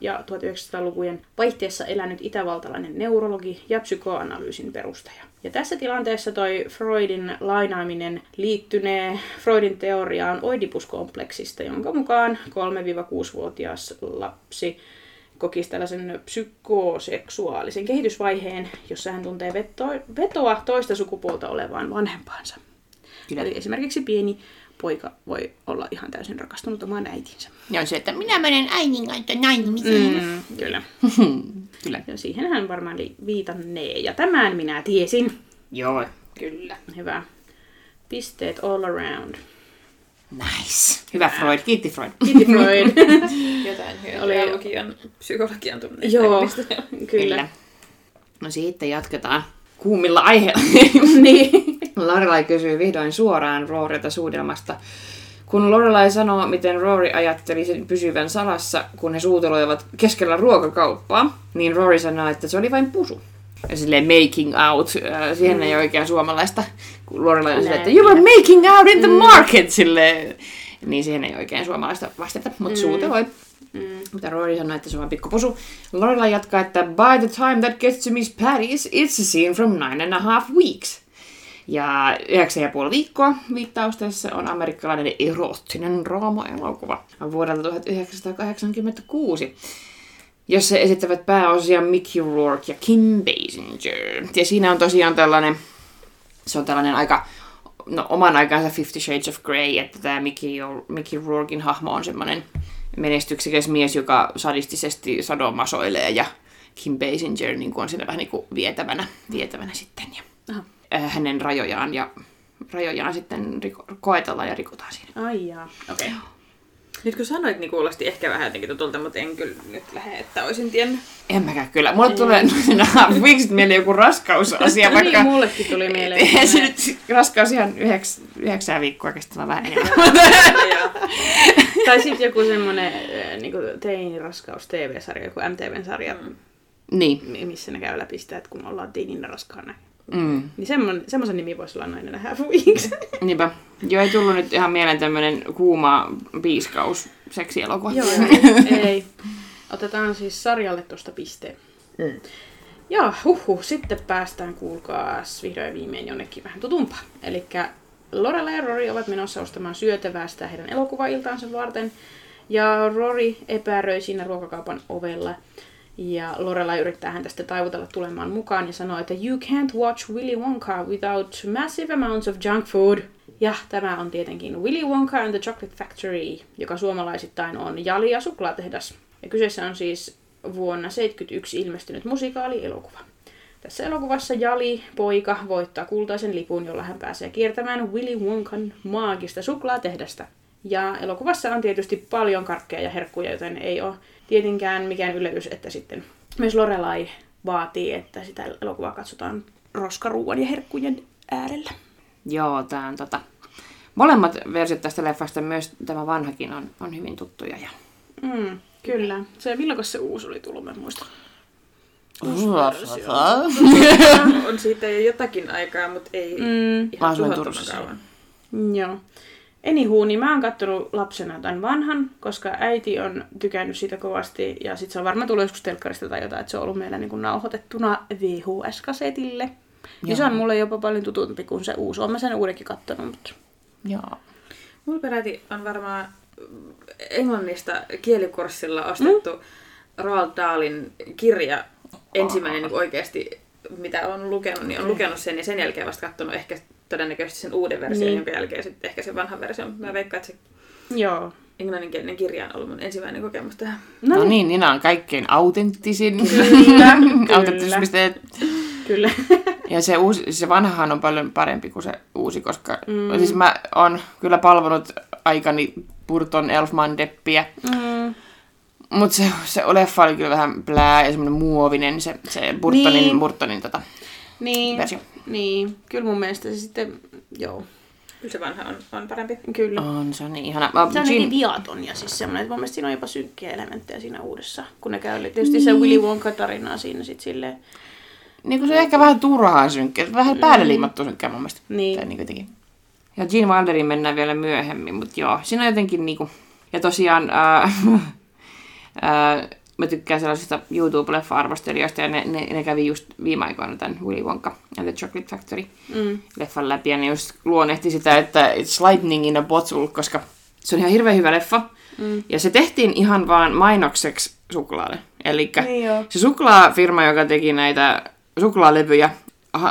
ja 1900-lukujen vaihteessa elänyt itävaltalainen neurologi ja psykoanalyysin perustaja. Ja tässä tilanteessa toi Freudin lainaaminen liittynee Freudin teoriaan oidipuskompleksista, jonka mukaan 3-6-vuotias lapsi kokisi tällaisen psykoseksuaalisen kehitysvaiheen, jossa hän tuntee veto- vetoa toista sukupuolta olevaan vanhempaansa. Kyllä. Eli esimerkiksi pieni poika voi olla ihan täysin rakastunut omaan äitinsä. Ja se, että minä menen äidin kanssa naimisiin. Mm, kyllä. Kyllä. Ja siihen hän varmaan li- viitannee. Ja tämän minä tiesin. Joo. Kyllä. Hyvä. Pisteet all around. Nice. Hyvä Freud. Kiitti Freud. Kiitti Freud. Jotain hyötyä Oli- lukion psykologian tunneista. Joo, kyllä. No sitten jatketaan kuumilla aiheilla. niin. Lorelai kysyy vihdoin suoraan Roorilta suudelmasta. Kun Lorelai sanoo, miten Rory ajatteli sen pysyvän salassa, kun he suuteloivat keskellä ruokakauppaa, niin Rory sanoo, että se oli vain pusu. silleen making out. Äh, Siihen mm. ei ole oikein suomalaista, kun Lorelai on silleen, että you were making out in the market, silleen. Niin siihen ei oikein suomalaista vastata, mutta mm. suuteloi. Mm. Mitä Rory sanoi, että se on vain pikkupusu. Lorelai jatkaa, että by the time that gets to Miss Patty's, it's a scene from nine and a half weeks. Ja yhdeksän ja puoli viikkoa viittausteessa on amerikkalainen eroottinen draama-elokuva vuodelta 1986, jossa esittävät pääosia Mickey Rourke ja Kim Basinger. Ja siinä on tosiaan tällainen, se on tällainen aika no, oman aikansa Fifty Shades of Grey, että tämä Mickey, Mickey Rourkein hahmo on semmoinen menestyksekäs mies, joka sadistisesti sadomasoilee ja Kim Basinger niin kuin on siinä vähän niin kuin vietävänä, vietävänä sitten. Ja Aha. Äh, hänen rajojaan ja rajojaan sitten riko, koetellaan ja rikotaan siinä. Ai jaa, okei. Okay. Nyt kun sanoit, niin kuulosti ehkä vähän jotenkin tutulta, mutta en kyllä nyt lähde, että olisin tiennyt. En mäkään kyllä. Mulle tulee viikset mieleen joku raskausasia, vaikka Niin, mullekin tuli mieleen. eihän se nyt raskaus ihan yhdeks, yhdeksää viikkoa kestävä vähän enemmän. Tai sitten joku semmonen äh, niinku teiniraskaus TV-sarja, joku MTV-sarja, niin. mi- missä ne käy läpi sitä, että kun ollaan teinin raskaana. Mm. Niin semmonen, semmoisen nimi voisi olla nainen ja half weeks. Niinpä. Joo, ei tullut nyt ihan mieleen tämmönen kuuma piiskaus seksielokuva. Joo, joo. ei. Otetaan siis sarjalle tuosta piste. Mm. Joo, huhhuh. Sitten päästään, kuulkaas, vihdoin ja viimein jonnekin vähän tutumpaa. Eli Lorela ja Rory ovat menossa ostamaan syötävää sitä heidän elokuvailtaansa varten. Ja Rory epäröi siinä ruokakaupan ovella. Ja Lorela yrittää häntä sitten taivutella tulemaan mukaan ja sanoo, että you can't watch Willy Wonka without massive amounts of junk food. Ja tämä on tietenkin Willy Wonka and the Chocolate Factory, joka suomalaisittain on Jali ja suklaatehdas. Ja kyseessä on siis vuonna 1971 ilmestynyt musikaali-elokuva. Tässä elokuvassa Jali, poika, voittaa kultaisen lipun, jolla hän pääsee kiertämään Willy Wonkan maagista suklaatehdasta. Ja elokuvassa on tietysti paljon karkkeja ja herkkuja, joten ei ole tietenkään mikään yllätys, että sitten myös Lorelai vaatii, että sitä elokuvaa katsotaan roskaruuan ja herkkujen äärellä. Joo, tää on tota... Molemmat versiot tästä leffasta, myös tämä vanhakin, on, on hyvin tuttuja. Ja... Mm, kyllä. Se, milloin se uusi oli tullut, mä en muista. On siitä jo jotakin aikaa, mutta ei Mm, ihan kauan. Joo. Anywho, niin mä oon kattonut lapsena tämän vanhan, koska äiti on tykännyt siitä kovasti. Ja sit se on varmaan tullut joskus telkkarista tai jotain, että se on ollut meillä niin kuin nauhoitettuna VHS-kasetille. Niin se on mulle jopa paljon tutumpi kuin se uusi. Oon mä sen uudenkin kattonut, mutta... Joo. Mulla peräti on varmaan englannista kielikurssilla ostettu mm? Roald Dahlin kirja, ensimmäinen niin oikeasti, mitä on lukenut, niin on lukenut sen ja sen jälkeen vasta katsonut ehkä todennäköisesti sen uuden version, Niin. niin. jonka jälkeen sitten ehkä sen vanhan version. Mä veikkaan, että se Joo. englanninkielinen kirja on ollut mun ensimmäinen kokemus tähän. No niin, Nina on kaikkein autenttisin. Kyllä, Autenttisuuspisteet. Kyllä. Ja se, uusi, se vanhahan on paljon parempi kuin se uusi, koska mm. siis mä oon kyllä palvonut aikani Burton Elfman Deppiä. Mm. Mutta se, se leffa oli kyllä vähän plää ja semmoinen muovinen, se, se Burtonin, Niin. niin. Burtonin tota, Niin, versio. Niin. Kyllä mun mielestä se sitten, joo. Kyllä se vanha on, on parempi. Kyllä. On, se on niin ihana. Mä, Se on Jean- niin viaton ja siis semmoinen, että mun mielestä siinä on jopa synkkiä elementtejä siinä uudessa. Kun ne käy, tietysti se Willy Wonka-tarinaa siinä sit silleen. niin kuin se on ehkä vähän turhaa synkkä. Vähän päälle liimattu synkkä mun mielestä. Niin. Tai niin jotenkin. Ja Gene Wilderin mennään vielä myöhemmin, mutta joo, siinä on jotenkin niinku... Ja tosiaan, ää, ää, mä tykkään sellaisista YouTube-leffa-arvostelijoista, ja ne, ne, ne kävi just viime aikoina tämän Willy Wonka and the Chocolate Factory Mm. leffan läpi, ja ne just luonnehti sitä, että it's lightning in a bottle, koska se on ihan hirveän hyvä leffa. Mm. Ja se tehtiin ihan vaan mainokseksi suklaalle. Eli Niin se suklaafirma, joka teki näitä suklaalevyjä,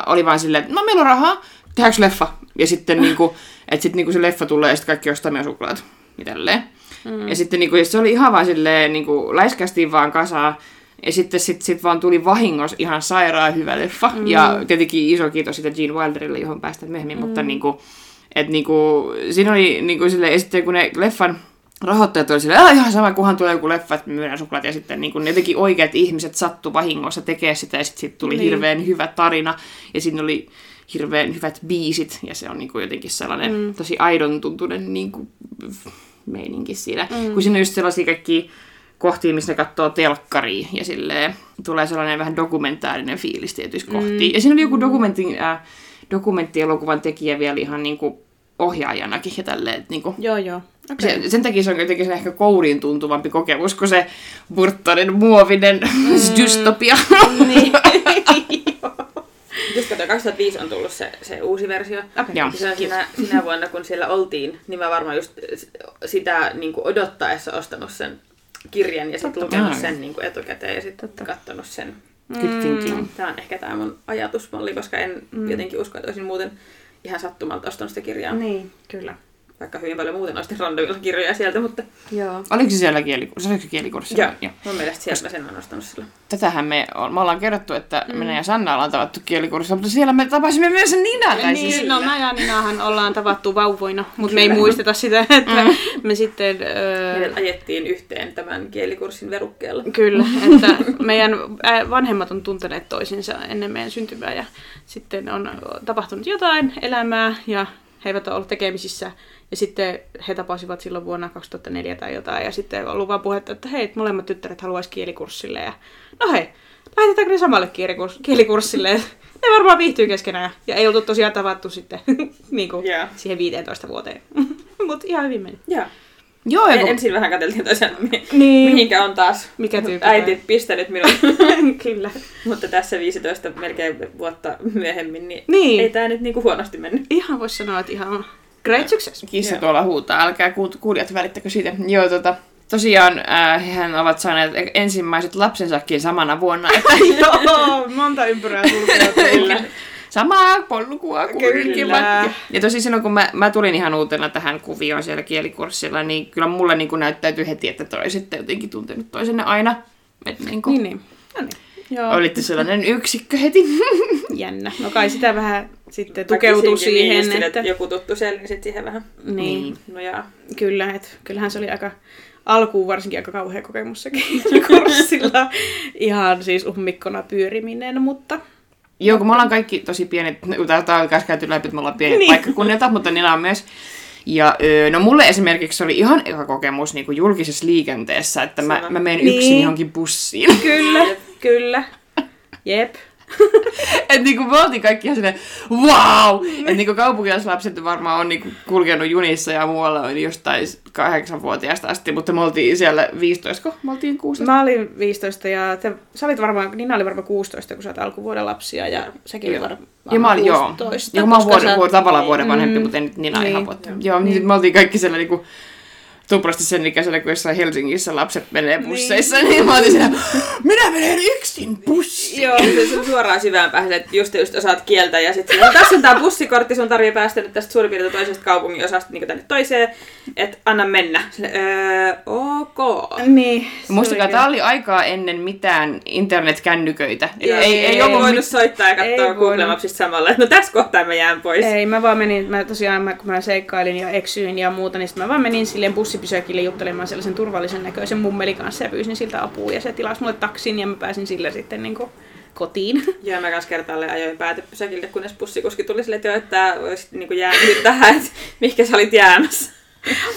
oli vaan silleen, että no meillä on rahaa, tehdäänkö leffa? Ja sitten niinku, että sitten niinku se leffa tulee ja sitten kaikki ostaa meidän suklaat. Ja tälleen. Mm. Ja sitten niinku, se oli ihan vaan silleen, niinku, läiskästiin vaan kasaa. Ja sitten sit, sit vaan tuli vahingossa ihan sairaan hyvä leffa. Mm. Ja tietenkin iso kiitos sitä Gene Wilderille, johon päästään myöhemmin. Mm. Mutta niinku, et niinku, siinä oli niinku silleen, ja sitten kun ne leffan rahoittajat oli silleen, "Aa, ihan sama, kunhan tulee joku leffa, että myydään suklaat. Ja sitten niin ne teki oikeat ihmiset sattu vahingossa tekee sitä, ja sitten sit tuli Niin. niin. hirveän hyvä tarina, ja siinä oli hirveän hyvät biisit, ja se on niin kuin jotenkin sellainen mm. tosi aidon tuntunen niin kuin, meininki siinä. Mm. Kun siinä on just sellaisia kaikki kohtiin, missä ne katsoo telkkaria ja silleen tulee sellainen vähän dokumentaarinen fiilis tietyissä kohtiin. Ja siinä oli joku dokumentti, äh, dokumenttielokuvan tekijä vielä ihan niinku ohjaajanakin ja tälleen, niinku, Joo, joo. Okei. se, sen takia se on jotenkin se ehkä kouriin tuntuvampi kokemus kuin se Burtonin muovinen mm. dystopia. Niin. Just kato, 2005 on tullut se, se uusi versio. Joo. Ja se on siinä, sinä vuonna, kun siellä oltiin, niin mä varmaan just sitä niin kuin odottaessa ostanut sen kirjan ja sitten lukenut sen niin kuin etukäteen ja sitten katsonut sen. Thinking. Tämä on ehkä tämä mun ajatusmalli, koska en mm. jotenkin usko, että olisin muuten ihan sattumalta ostanut sitä kirjaa. Niin, kyllä. Vaikka hyvin paljon muuten ostin randomilla kirjoja sieltä, mutta Joo. Oliko se siellä kielikurssi? Oliko se kielikurssilla? joo, joo. mun mielestä sieltä mä sen olen ostanut silloin. Tätähän me, on, me ollaan kerrottu, että mm. minä ja Sanna ollaan tavattu kielikurssilla, mutta siellä me tapasimme myös Nina. Tai Niin, siis, no mä ja Ninahan ollaan tavattu vauvoina, mutta me ei muisteta sitä, että mm. me sitten... Öö, Meidät ajettiin yhteen tämän kielikurssin verukkeella. Kyllä, että meidän vanhemmat on tunteneet toisinsa ennen meidän syntymää ja sitten on tapahtunut jotain elämää ja he eivät ole ollut tekemisissä. Ja sitten he tapasivat silloin vuonna 2004 tai jotain ja sitten on ollut vaan puhetta, että hei, molemmat tyttäret haluaisi kielikurssille ja no hei, lähetetäänkö ne samalle kielikurs- kielikurssille? Ne varmaan viihtyy keskenään ja ei oltu tosiaan tavattu sitten niin kuin Joo. siihen 15 vuoteen. Mutta ihan hyvin meni. Joo. joo, En, joku, ensin vähän katseltiin toisen, mi- Niin. mihinkä on taas Mikä tyyppi äiti pistänyt minut. Kyllä. Mutta tässä 15 melkein vuotta myöhemmin, niin, Niin. ei tämä nyt niinku huonosti mennyt. Ihan voisi sanoa, että ihan great success. kissa Joo. tuolla huutaa, älkää kuul- kuulijat välittäkö siitä. Joo, tota, tosiaan äh, hehän ovat saaneet ensimmäiset lapsensakin samana vuonna, että Joo, monta ympyrää Kyllä. samaa polkua Kyllä. kulkivat. Ja tosi silloin, kun mä, mä tulin ihan uutena tähän kuvioon siellä kielikurssilla, niin kyllä mulle niin kuin näyttäytyi heti, että toi sitten jotenkin tuntenut toisenne aina. Että niin kuin, Niin, niin. No niin. Joo, olitte sellainen yksikkö heti. jännä. No kai sitä vähän sitten niin siihen, sille, että... joku tuttu siellä, niin sitten siihen vähän Niin, nojaa. kyllä, että kyllähän se oli aika alkuun varsinkin aika kauhea kokemus sekin kurssilla. Ihan siis ummikkona pyöriminen, mutta Joo, kun me ollaan kaikki tosi pienet, tämä on käyty läpi, että me ollaan pienet niin. Niin. paikkakunnilta, mutta Nina on myös. Ja öö, no mulle esimerkiksi oli ihan eka kokemus niin kuin julkisessa liikenteessä, että mä, mä menen Niin. yksin johonkin bussiin. kyllä, kyllä. Jep. että niinku me oltiin kaikki silleen, wow! Että niinku kaupunkilaislapset varmaan on niinku kulkenut junissa ja muualla oli jostain kahdeksanvuotiaasta asti, mutta me oltiin siellä 15, kun me oltiin 16. Mä olin 15 ja te, sä olit varmaan, Nina oli varmaan 16, kun sä olet alkuvuoden lapsia ja säkin oli varmaan Ja mä olin, joo. 16. Joo, mä oon koska vuoden, sä- tavallaan vuoden vanhempi, Mm. mutta en nyt Nina Niin. ihan vuotta. Joo, niin. me oltiin kaikki siellä niinku tuplasti sen ikäisellä, kun jossain Helsingissä lapset menee busseissa, niin, niin mä olin siellä, minä menen yksin bussiin. Joo, se on suoraan syvään päähän, että just, just osaat kieltä ja sitten no, tässä on tää bussikortti, sun tarvii päästä nyt tästä suurin piirtein toisesta kaupungin osasta niin tänne toiseen, että anna mennä. Sille, öö, ok. Niin. Muistakaa, tämä oli aikaa ennen mitään internetkännyköitä. Et Joo, ei, ei, ollut voinut mit... soittaa ja katsoa Ei Google. Mapsista samalla, että no tässä kohtaa mä jään pois. Ei, mä vaan menin, mä tosiaan, mä, kun mä seikkailin ja eksyin ja muuta, niin mä vaan menin silleen bussipysäkille juttelemaan sellaisen turvallisen näköisen mummeli kanssa ja pyysin siltä apua ja se tilasi mulle taksin ja mä pääsin sillä sitten niin kotiin. Joo, mä kanssa kertaalleen ajoin päätepysäkille, kunnes bussikuski tuli silleen, että joo, että olisi niinku jäänyt tähän, että mihinkä sä olit jäämässä.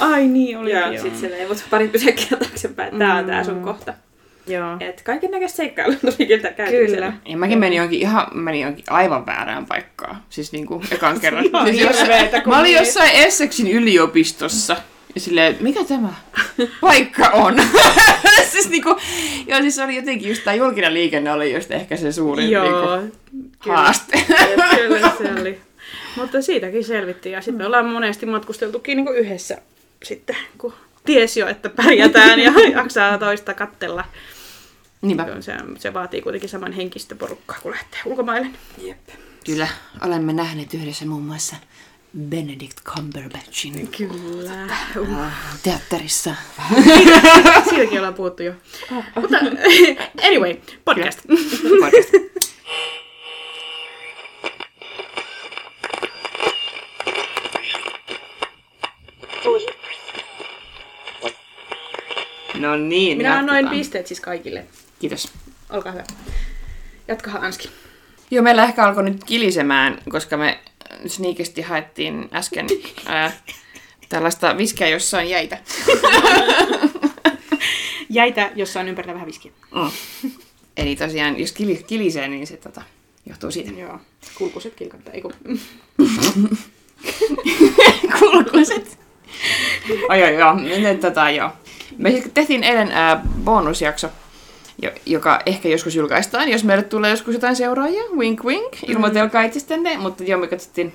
Ai niin, oli Joo, joo. sit se vei mut pari pysäkkiä taaksepäin, että tää on tää sun kohta. Joo. Et kaiken näköistä seikkailua tuli kyllä käytyä Kyllä. Ja mäkin menin johonkin ihan, menin johonkin aivan väärään paikkaan. Siis niinku ekan kerran. Siis jossain- hirveetä, kun mä olin niin. jossain Essexin yliopistossa. Ja silleen, mikä tämä paikka on? siis niinku, joo siis oli jotenkin just tää julkinen liikenne oli just ehkä se suurin Joo. niinku, Kyllä. haaste. Kyllä se oli. Mutta siitäkin selvittiin ja sitten me ollaan monesti matkusteltukin niin yhdessä sitten, kun ties jo, että pärjätään ja jaksaa toista kattella. Niinpä. Se, se vaatii kuitenkin saman henkistä porukkaa, kun lähtee ulkomaille. Jep. Kyllä, olemme nähneet yhdessä muun muassa Benedict Cumberbatchin Kyllä. äh, teatterissa. Siitäkin ollaan puhuttu jo. Mutta anyway, podcast. Podcast. No niin, Minä annoin jatketaan. pisteet siis kaikille. Kiitos. Olkaa hyvä. Jatkahan Anski. Joo, meillä ehkä alkoi nyt kilisemään, koska me sniikesti haettiin äsken ää, tällaista viskeä jossain jäitä. Jäitä, jossa on ympärillä vähän viskiä. Mm. Eli tosiaan, jos kili, kilisee, niin se tota, johtuu siitä. Joo. Kulkuset kilkattaa, eiku. Kulkuset. Ai ai joo, nyt tota joo. Me siis tehtiin eilen ää, bonusjakso, joka ehkä joskus julkaistaan, jos meille tulee joskus jotain seuraajia. Wink wink, ilmoitelkaa itsestänne. Mutta joo, me katsottiin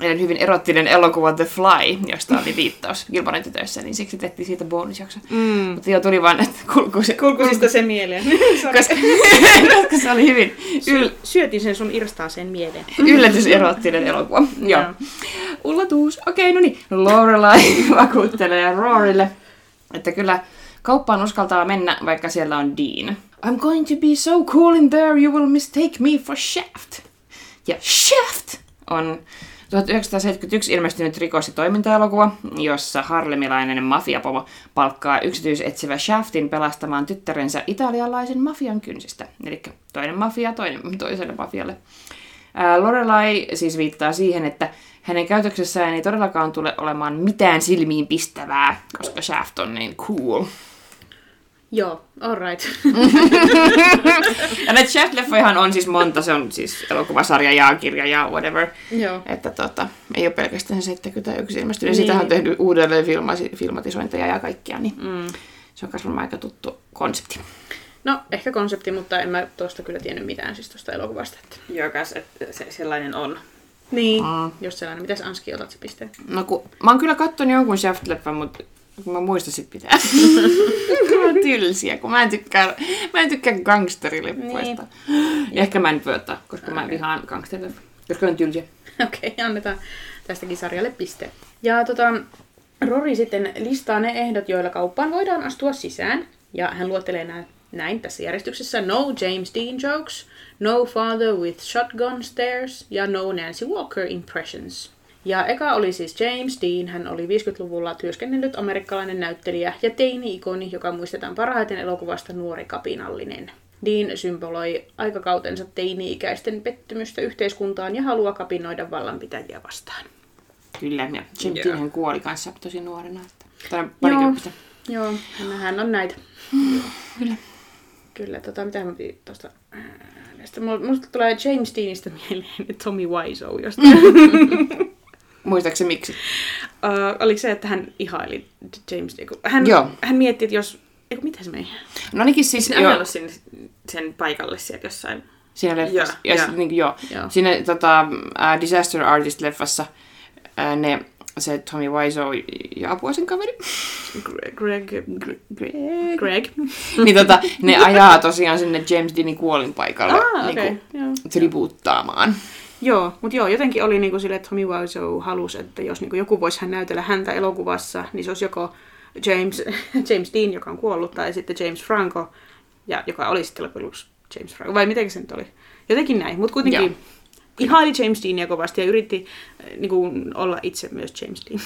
eilen hyvin erottinen elokuva The Fly, josta oli viittaus tytöissä, niin siksi tehtiin siitä bonusjakso. Mm. Mutta joo, tuli vaan, että kulkuset. Kulkusista se mieleen. koska, koska se oli hyvin yl- Syötin sen sun irstaaseen mieleen. yllätyserottinen elokuva. Joo. Joo. Ullatuus. Okei, no niin. Lorelai vakuuttelee Rorille, että kyllä kauppaan uskaltaa mennä, vaikka siellä on Dean. I'm going to be so cool in there, you will mistake me for Shaft. Ja Shaft on 1971 ilmestynyt rikos- ja toimintaelokuva, jossa harlemilainen mafiapomo palkkaa yksityisetsivä Shaftin pelastamaan tyttärensä italialaisen mafian kynsistä. Eli toinen mafia toinen, toiselle mafialle. Lorelai siis viittaa siihen, että hänen käytöksessään ei todellakaan tule olemaan mitään silmiin pistävää, koska Shaft on niin cool. Joo, alright. Ja näitä Shaft-leffojahan on siis monta, se on siis elokuvasarja ja kirja ja whatever. Joo. Että tota, ei ole pelkästään se 71 ilmestynyt. Niin. Niin. Sitähän on tehty uudelleen filmasi, filmatisointeja ja kaikkia, niin Mm. se on varmaan aika tuttu konsepti. No, ehkä konsepti, mutta en mä tuosta kyllä tiennyt mitään siis tuosta elokuvasta. Että... Jokas, että se sellainen on. Niin. Mm. Jos sellainen. Mitäs Anski, otat se pisteen? No kun, mä oon kyllä kattonut jonkun Shaft-leffan, mutta mä muistan sit pitää. Mä oon tylsiä, kun mä en tykkää, mä en tykkää gangsterileffoista. Niin. Ja ehkä mä en ottaa, koska mä vihaan gangsterileffoja. Koska on tylsiä. Okei, okay, annetaan tästäkin sarjalle piste. Ja tota, Rory sitten listaa ne ehdot, joilla kauppaan voidaan astua sisään. Ja hän luottelee nä- näin tässä järjestyksessä. No James Dean jokes, no father with shotgun stares ja no Nancy Walker impressions. Ja eka oli siis James Dean. Hän oli 50-luvulla työskennellyt amerikkalainen näyttelijä ja teini-ikoni, joka muistetaan parhaiten elokuvasta Nuori kapinallinen. Dean symboloi aikakautensa teini-ikäisten pettymystä yhteiskuntaan ja halua kapinoida vallanpitäjiä vastaan. Kyllä, ja Jim Joo. Dean kuoli kanssa tosi nuorena. Että, tai parikymppistä. Joo, hän on näitä. Kyllä. Kyllä, tota, mitä mä piti tuosta... Mulla, musta tulee James Deanista mieleen Tommy Wiseau jostain. Muistaakseni miksi? uh, oliko se, että hän ihaili James Dean? Hän, Joo. hän mietti, että jos... Eiku, mitä se meni? No ainakin siis, joo, on sen, sen paikalle sieltä jossain. siinä leffassa. Ja joo. sit, niin, joo. Joo. Siinä tota, uh, Disaster Artist-leffassa uh, ne, se Tommy Wiseau ja apua sen kaveri. Greg... Greg... Greg. Greg. niin tota, ne ajaa tosiaan sinne James Deanin kuolinpaikalle Ah, niinku, okei. Joo. tribuuttaamaan. Joo, mutta joo, jotenkin oli niinku sille, että Tommy Wiseau halusi, että jos niinku joku voisi hän näytellä häntä elokuvassa, niin se olisi joko James, James Dean, joka on kuollut, tai sitten James Franco, ja, joka oli sitten loppujen lopuksi James Franco. Vai miten se nyt oli? Jotenkin näin, mutta kuitenkin Joo. ihaili James Deania kovasti ja yritti äh, niinku, olla itse myös James Dean.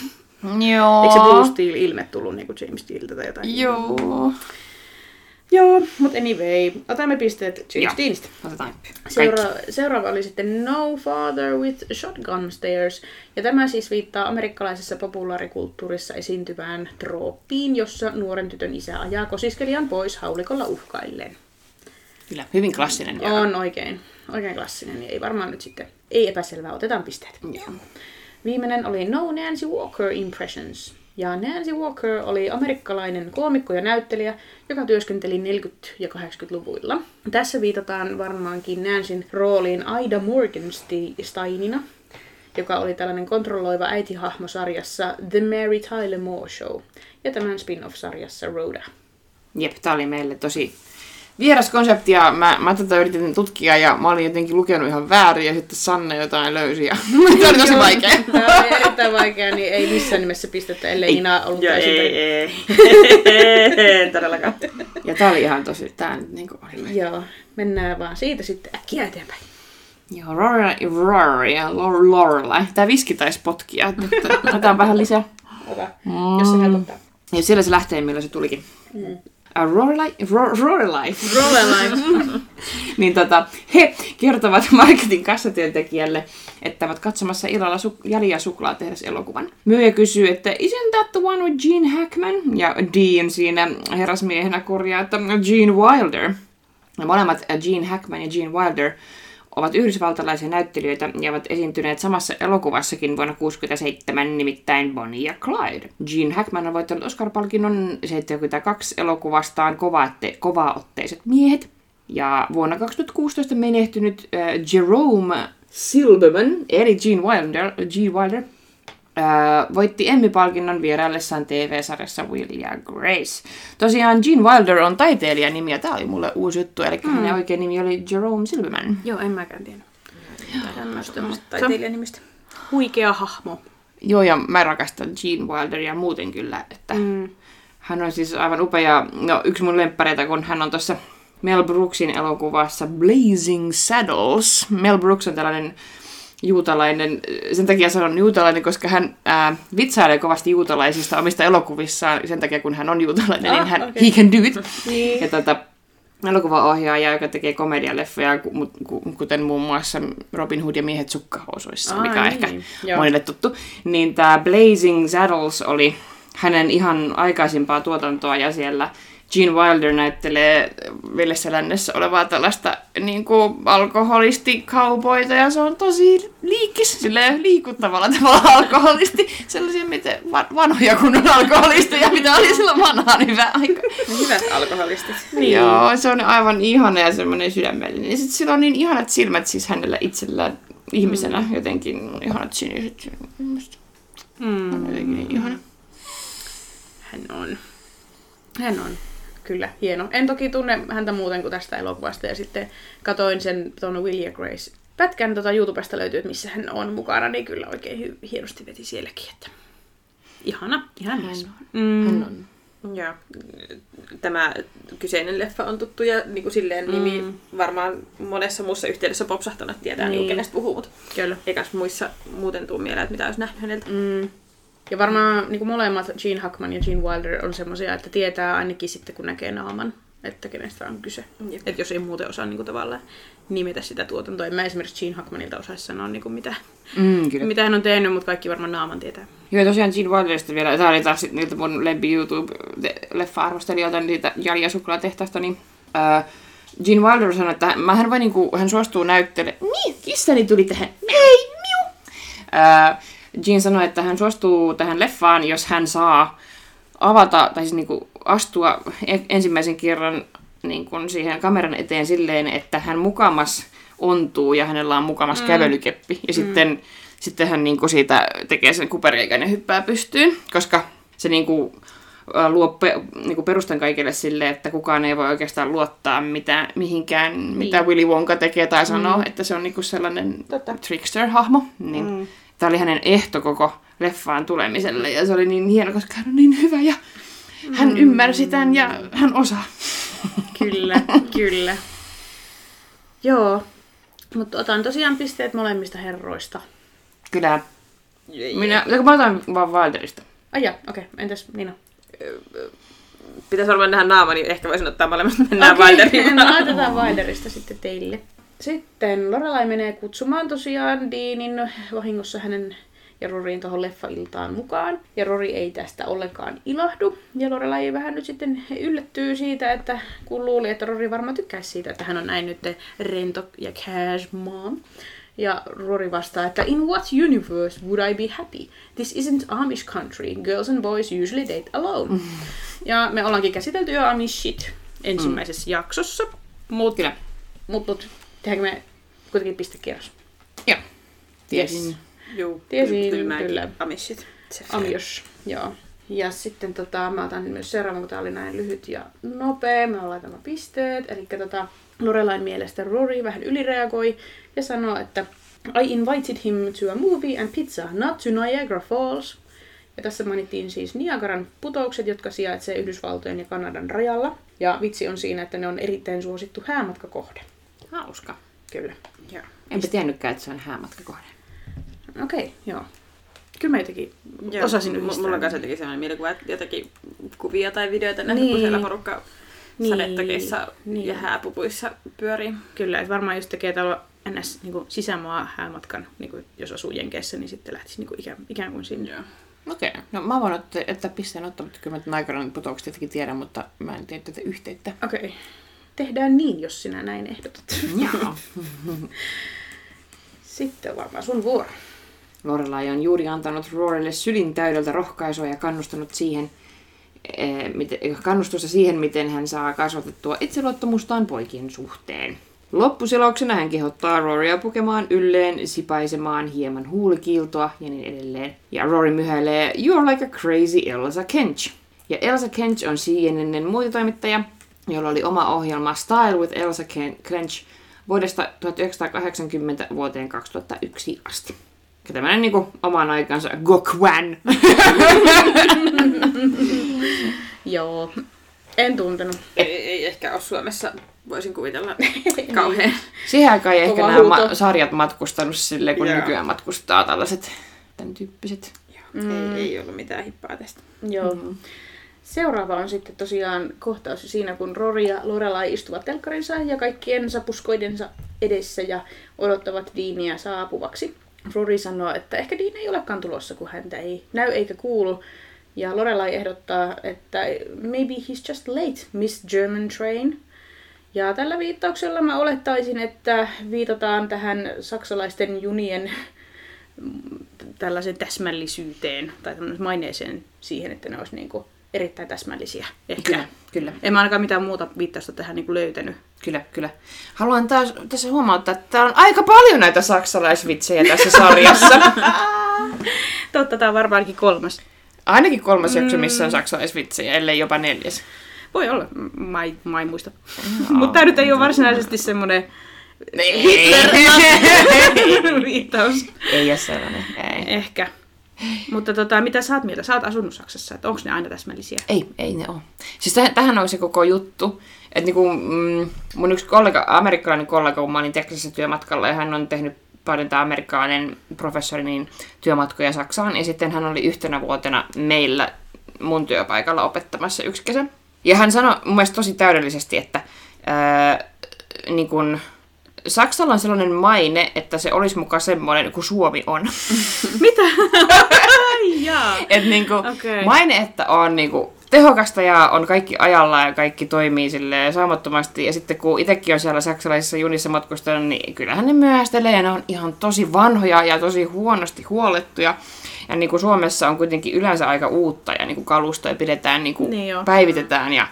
Joo. Eikö se Blue Steel ilme tullut niinku James Deanilta tai jotain? Joo. Joo, mutta anyway, otamme pisteet. Deanista. Otetaan Seura- seuraava oli sitten No Father with Shotgun Stairs. Ja tämä siis viittaa amerikkalaisessa populaarikulttuurissa esiintyvään trooppiin, jossa nuoren tytön isä ajaa kosiskelijan pois haulikolla uhkailleen. Kyllä, hyvin klassinen. Ja... On oikein, oikein klassinen, ei varmaan nyt sitten, ei epäselvää, otetaan pisteet. Joo. Viimeinen oli No Nancy Walker Impressions. Ja Nancy Walker oli amerikkalainen koomikko ja näyttelijä, joka työskenteli 40- ja 80-luvuilla. Tässä viitataan varmaankin Nancyn rooliin Aida Morgensteinina, joka oli tällainen kontrolloiva äitihahmo sarjassa The Mary Tyler Moore Show ja tämän spin-off-sarjassa Rhoda. Jep, tää oli meille tosi vieras konsepti ja mä, mä tätä yritin tutkia ja mä olin jotenkin lukenut ihan väärin ja sitten Sanne jotain löysi ja tämä oli tosi vaikea. Tämä oli erittäin vaikea, niin ei missään nimessä pistettä, ellei Ina ollut Joo, täysin ei, ei. en todellakaan. Ja tää oli ihan tosi, tää nyt niinku oli. Joo, mennään vaan siitä sitten äkkiä eteenpäin. Joo, Rory, Rory Lorelai. Tää viski taisi potkia, otetaan vähän lisää. Ota, jos se helpottaa. Ja siellä se lähtee, millä se tulikin. Mm. Lorelai, Ro, Lorelai, Rollelai. niin tota, he kertovat marketin kassatyöntekijälle, että ovat katsomassa illalla su- Jali ja suklaa tehdessä elokuvan. Myyjä kysyy, että isn't that the one with Gene Hackman? Ja Dean siinä herrasmiehenä korjaa, että Gene Wilder. Ja molemmat äh, Gene Hackman ja Gene Wilder ovat yhdysvaltalaisia näyttelijöitä ja ovat esiintyneet samassa elokuvassakin vuonna 1967, nimittäin Bonnie ja Clyde. Gene Hackman on voittanut Oscar-palkinnon 72 elokuvastaan kova-otte- kovaotteiset miehet. Ja vuonna 2016 menehtynyt äh, Jerome Silverman, eli Gene Wilder, Gene Wilder voitti Emmy-palkinnon vieraillessaan TV-sarjassa Will ja Grace. Tosiaan Gene Wilder on taiteilijan nimi ja tämä oli mulle uusi juttu, eli mm. hänen oikein nimi oli Jerome Silverman. Joo, en mäkään tiedä. Tämmöistä, mutta taiteilijanimistä. huikea hahmo. Joo, ja mä rakastan Gene Wilderia muuten kyllä, että mm. hän on siis aivan upea. No, yksi mun lemppareita, kun hän on tuossa Mel Brooksin elokuvassa Blazing Saddles. Mel Brooks on tällainen juutalainen, sen takia sanon juutalainen, koska hän ää, vitsailee kovasti juutalaisista omista elokuvissaan, sen takia kun hän on juutalainen, Ah, niin hän, okei. he can do it. Niin. Ja tota, elokuvaohjaaja, joka tekee komedialeffoja, kuten muun muassa Robin Hood ja miehet sukkahousuissa, Ai mikä on niin, ehkä joo. monille tuttu. Niin tämä Blazing Saddles oli hänen ihan aikaisimpaa tuotantoa ja siellä Gene Wilder näyttelee Villessä lännessä olevaa tällaista niin kuin alkoholisti cowboyta ja se on tosi liikis, silleen liikuttavalla tavalla alkoholisti. Sellaisia miten va- vanhoja kunnon alkoholisteja, mitä oli silloin vanhaan hyvä aika. Hyvät alkoholistit. Niin. Joo, se on aivan ihana ja semmoinen sydämellinen. Ja sitten sillä on niin ihanat silmät siis hänellä itsellään ihmisenä mm. jotenkin ihanat siniset. Mm. on jotenkin niin ihana. Hän on. Hän on. Kyllä, hieno. En toki tunne häntä muuten kuin tästä elokuvasta ja sitten katoin sen tuon Will ja Grace pätkän tota YouTubesta löytyy, että missä hän on mukana, niin kyllä oikein hy- hienosti veti sielläkin. Että... Ihana, ihan mies. Mm. Hän on. Ja tämä kyseinen leffa on tuttu ja niin kuin silleen Mm. nimi varmaan monessa muussa yhteydessä popsahtanut, tietää niin. Niin. kenestä puhuu, mutta Kyllä. eikäs muissa muuten tuu mieleen, että mitä olisi nähnyt häneltä. Mm. Ja varmaan niin kuin molemmat, Gene Hackman ja Gene Wilder, on semmoisia, että tietää ainakin sitten, kun näkee naaman, että kenestä on kyse. Jep. Että jos ei muuten osaa niin kuin tavallaan nimetä sitä tuotantoa. En mä esimerkiksi Gene Hackmanilta osaisi sanoa, niin kuin mitä, Mm, kyllä. mitä hän on tehnyt, mutta kaikki varmaan naaman tietää. Joo, tosiaan Gene Wilderista vielä, tämä oli taas niiltä mun lempi YouTube-leffa-arvostelijoilta niitä Jali ja suklaatehtaasta, niin äh, Gene Wilder sanoi, että hän, voi niinku, hän suostuu näyttele. Niin, kissani tuli tähän. Hei, miu! Äh, Gene sanoi, että hän suostuu tähän leffaan, jos hän saa avata, tai siis niinku astua e- ensimmäisen kerran niin kuin siihen kameran eteen silleen, että hän mukamas ontuu ja hänellä on mukamas mm. kävelykeppi. Ja mm. sitten, sitten hän niin kuin siitä tekee sen kuperkeikan ja hyppää pystyyn, koska se niin kuin, luo pe, niin kuin perustan kaikille sille, että kukaan ei voi oikeastaan luottaa mitä, mihinkään, niin. mitä Willy Wonka tekee tai sanoo, mm. että se on niin kuin sellainen Totta. trickster-hahmo. Niin mm. Tämä oli hänen ehto koko leffaan tulemiselle ja se oli niin hieno, koska hän on niin hyvä ja hän mm. ymmärsi tämän ja hän osaa. Kyllä, kyllä. Joo, mutta otan tosiaan pisteet molemmista herroista. Kyllä. Minä, mä otan vaan Wilderista. Ai okei. Okay. Entäs Nina? Pitäisi varmaan nähdä naama, niin ehkä voisin ottaa molemmat mennään Okei, Wilderiin. no laitetaan Wilderista sitten teille. Sitten Lorelai menee kutsumaan tosiaan Deanin vahingossa hänen ja Roriin tuohon leffailtaan mukaan. Ja Rori ei tästä ollenkaan ilahdu. Ja Lorelai vähän nyt sitten yllättyy siitä, että kun luuli, että Rori varmaan tykkäisi siitä, että hän on näin nyt rento ja cash mom. Ja Rory vastaa, että In what universe would I be happy? This isn't Amish country. Girls and boys usually date alone. Ja me ollaankin käsitelty jo Amishit ensimmäisessä mm. jaksossa. Mut, Kyllä. mut, mut tehdäänkö me kuitenkin pistekierros? Joo. Tiesin. Juu, Tiesin, kyllä. kyllä. Amishit. Amish, joo. Ja sitten tota, mä otan myös seuraavan, kun tää oli näin lyhyt ja nopea. Mä laitamme pisteet. Eli tota, Lorelain mielestä Rory vähän ylireagoi ja sanoi, että I invited him to a movie and pizza, not to Niagara Falls. Ja tässä mainittiin siis Niagaran putoukset, jotka sijaitsee Yhdysvaltojen ja Kanadan rajalla. Ja vitsi on siinä, että ne on erittäin suosittu häämatkakohde. Hauska. Kyllä. Joo. Enpä tiennytkään, että se on häämatkakohde. Okei, okay, joo. Kyllä mä jotenkin Joo, osasin m- yhdistää. Mulla on kanssa jotenkin sellainen mielikuva, että jotakin kuvia tai videoita nähnyt, Niin. kun siellä porukka Niin, sadetakeissa niin. ja hääpupuissa pyörii. Kyllä, että varmaan jos tekee tällä ns. Niin kuin sisämaa häämatkan, niin kuin jos asuu Jenkeissä, niin sitten lähtisi niin kuin ikään, ikään kuin sinne. Joo. Okei. Okay. No mä voin ottaa, että pisteen ottamatta, kyllä mä tämän aikana putoukset tietenkin tiedän, mutta mä en tiedä tätä yhteyttä. Okei. Okay. Tehdään niin, jos sinä näin ehdotat. Sitten varmaan sun vuoro. Lorelai on juuri antanut Roarille sydin täydeltä rohkaisua ja kannustanut siihen, eh, miten, kannustusta siihen, miten hän saa kasvatettua itseluottamustaan poikien suhteen. Loppuseloksena hän kehottaa Roria pukemaan ylleen, sipaisemaan hieman huulikiiltoa ja niin edelleen. Ja Rory myhäilee, You're like a crazy Elsa Kench. Ja Elsa Kench on CNNn muototoimittaja, jolla oli oma ohjelma Style with Elsa Kench vuodesta 1980 vuoteen 2001 asti. Ja tämmönen niinku oman aikansa Gokwan. Joo. En tuntenut. Ei, ei ehkä ole Suomessa, voisin kuvitella, kauhean. Siihen aikaan ei ehkä nämä ma- sarjat matkustanut silleen, kun Joo. nykyään matkustaa tällaiset tämän tyyppiset. Mm. Ei, ei ollut mitään hippaa tästä. Joo. Mm-hmm. Seuraava on sitten tosiaan kohtaus siinä, kun Rory ja Lorelai istuvat telkkarinsa ja kaikkien sapuskoidensa edessä ja odottavat Deania saapuvaksi. Rory sanoo, että ehkä Dean ei olekaan tulossa, kun häntä ei näy eikä kuulu. Ja Lorelai ehdottaa, että maybe he's just late, Miss German Train. Ja tällä viittauksella mä olettaisin, että viitataan tähän saksalaisten junien tällaisen täsmällisyyteen tai maineeseen siihen, että ne olisi niinku erittäin täsmällisiä. Ehkä. Kyllä, kyllä, En mä ainakaan mitään muuta viittausta tähän niinku löytänyt. kyllä, kyllä. Haluan taas tässä huomauttaa, että täällä on aika paljon näitä saksalaisvitsejä tässä sarjassa. Totta, tää on varmaankin kolmas. Ainakin kolmas jakso, missä on saksalaisvitsejä, ellei jopa neljäs. Voi olla, mä, en- mä en muista. Mutta tämä nyt ei ole varsinaisesti semmoinen viittaus. Ei ole sellainen, ei. Ehkä. Mutta tota, mitä sä oot mieltä? Sä oot asunut Saksassa, että onko ne aina täsmällisiä? Ei, ei ne ole. Siis täh- tähän on se koko juttu. Että niinku, mm, mun yksi kollega, amerikkalainen kollega, kun mä olin Texasissa työmatkalla, ja hän on tehnyt paljon tämä amerikkalainen professori niin työmatkoja Saksaan, ja sitten hän oli yhtenä vuotena meillä mun työpaikalla opettamassa yksi kesä. Ja hän sanoi mun mielestä tosi täydellisesti, että ää, niin kun, Saksalla on sellainen maine, että se olisi mukaan semmoinen kuin Suomi on. Mitä? Jaa. Et niinku, Okei. maine, että on niinku tehokasta ja on kaikki ajallaan ja kaikki toimii sille saamattomasti. Ja sitten kun itsekin on siellä saksalaisissa junissa matkustanut, niin kyllähän ne myöhästelee ja ne on ihan tosi vanhoja ja tosi huonosti huolettuja. Ja niin kuin Suomessa on kuitenkin yleensä aika uutta ja niin kuin kalustoja pidetään, niin kuin Niin päivitetään ja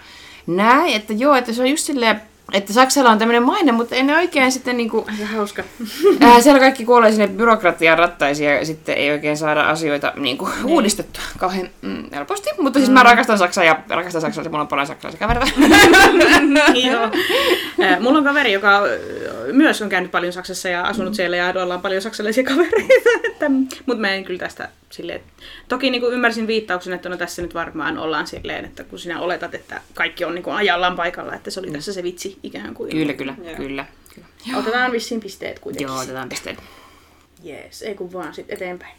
näin. Että joo, että se on just silleen, että Saksalla on tämmöinen maine, mutta ei ne oikein sitten niinku, Aika hauska. ää, siellä kaikki kuolee sinne byrokratian rattaisiin ja sitten ei oikein saada asioita niinku, uudistettua kauhean mm, helposti. Mutta siis mä rakastan Saksaa ja rakastan saksalaisia, mulla on paljon saksalaisia kavereita. Joo. Mulla on kaveri, joka myös on käynyt paljon Saksassa ja asunut siellä ja ollaan paljon saksalaisia kavereita. Että, mutta mä en kyllä tästä silleen... Toki niin kuin ymmärsin viittauksen, että no tässä nyt varmaan ollaan silleen, että kun sinä oletat, että kaikki on niin kuin ajallaan paikalla, että se oli tässä se vitsi ikään kuin. kyllä, kyllä, Joo. kyllä. kyllä. Otetaan vissiin pisteet kuitenkin. Joo, otetaan pisteet. Jees, ei kun vaan sitten eteenpäin.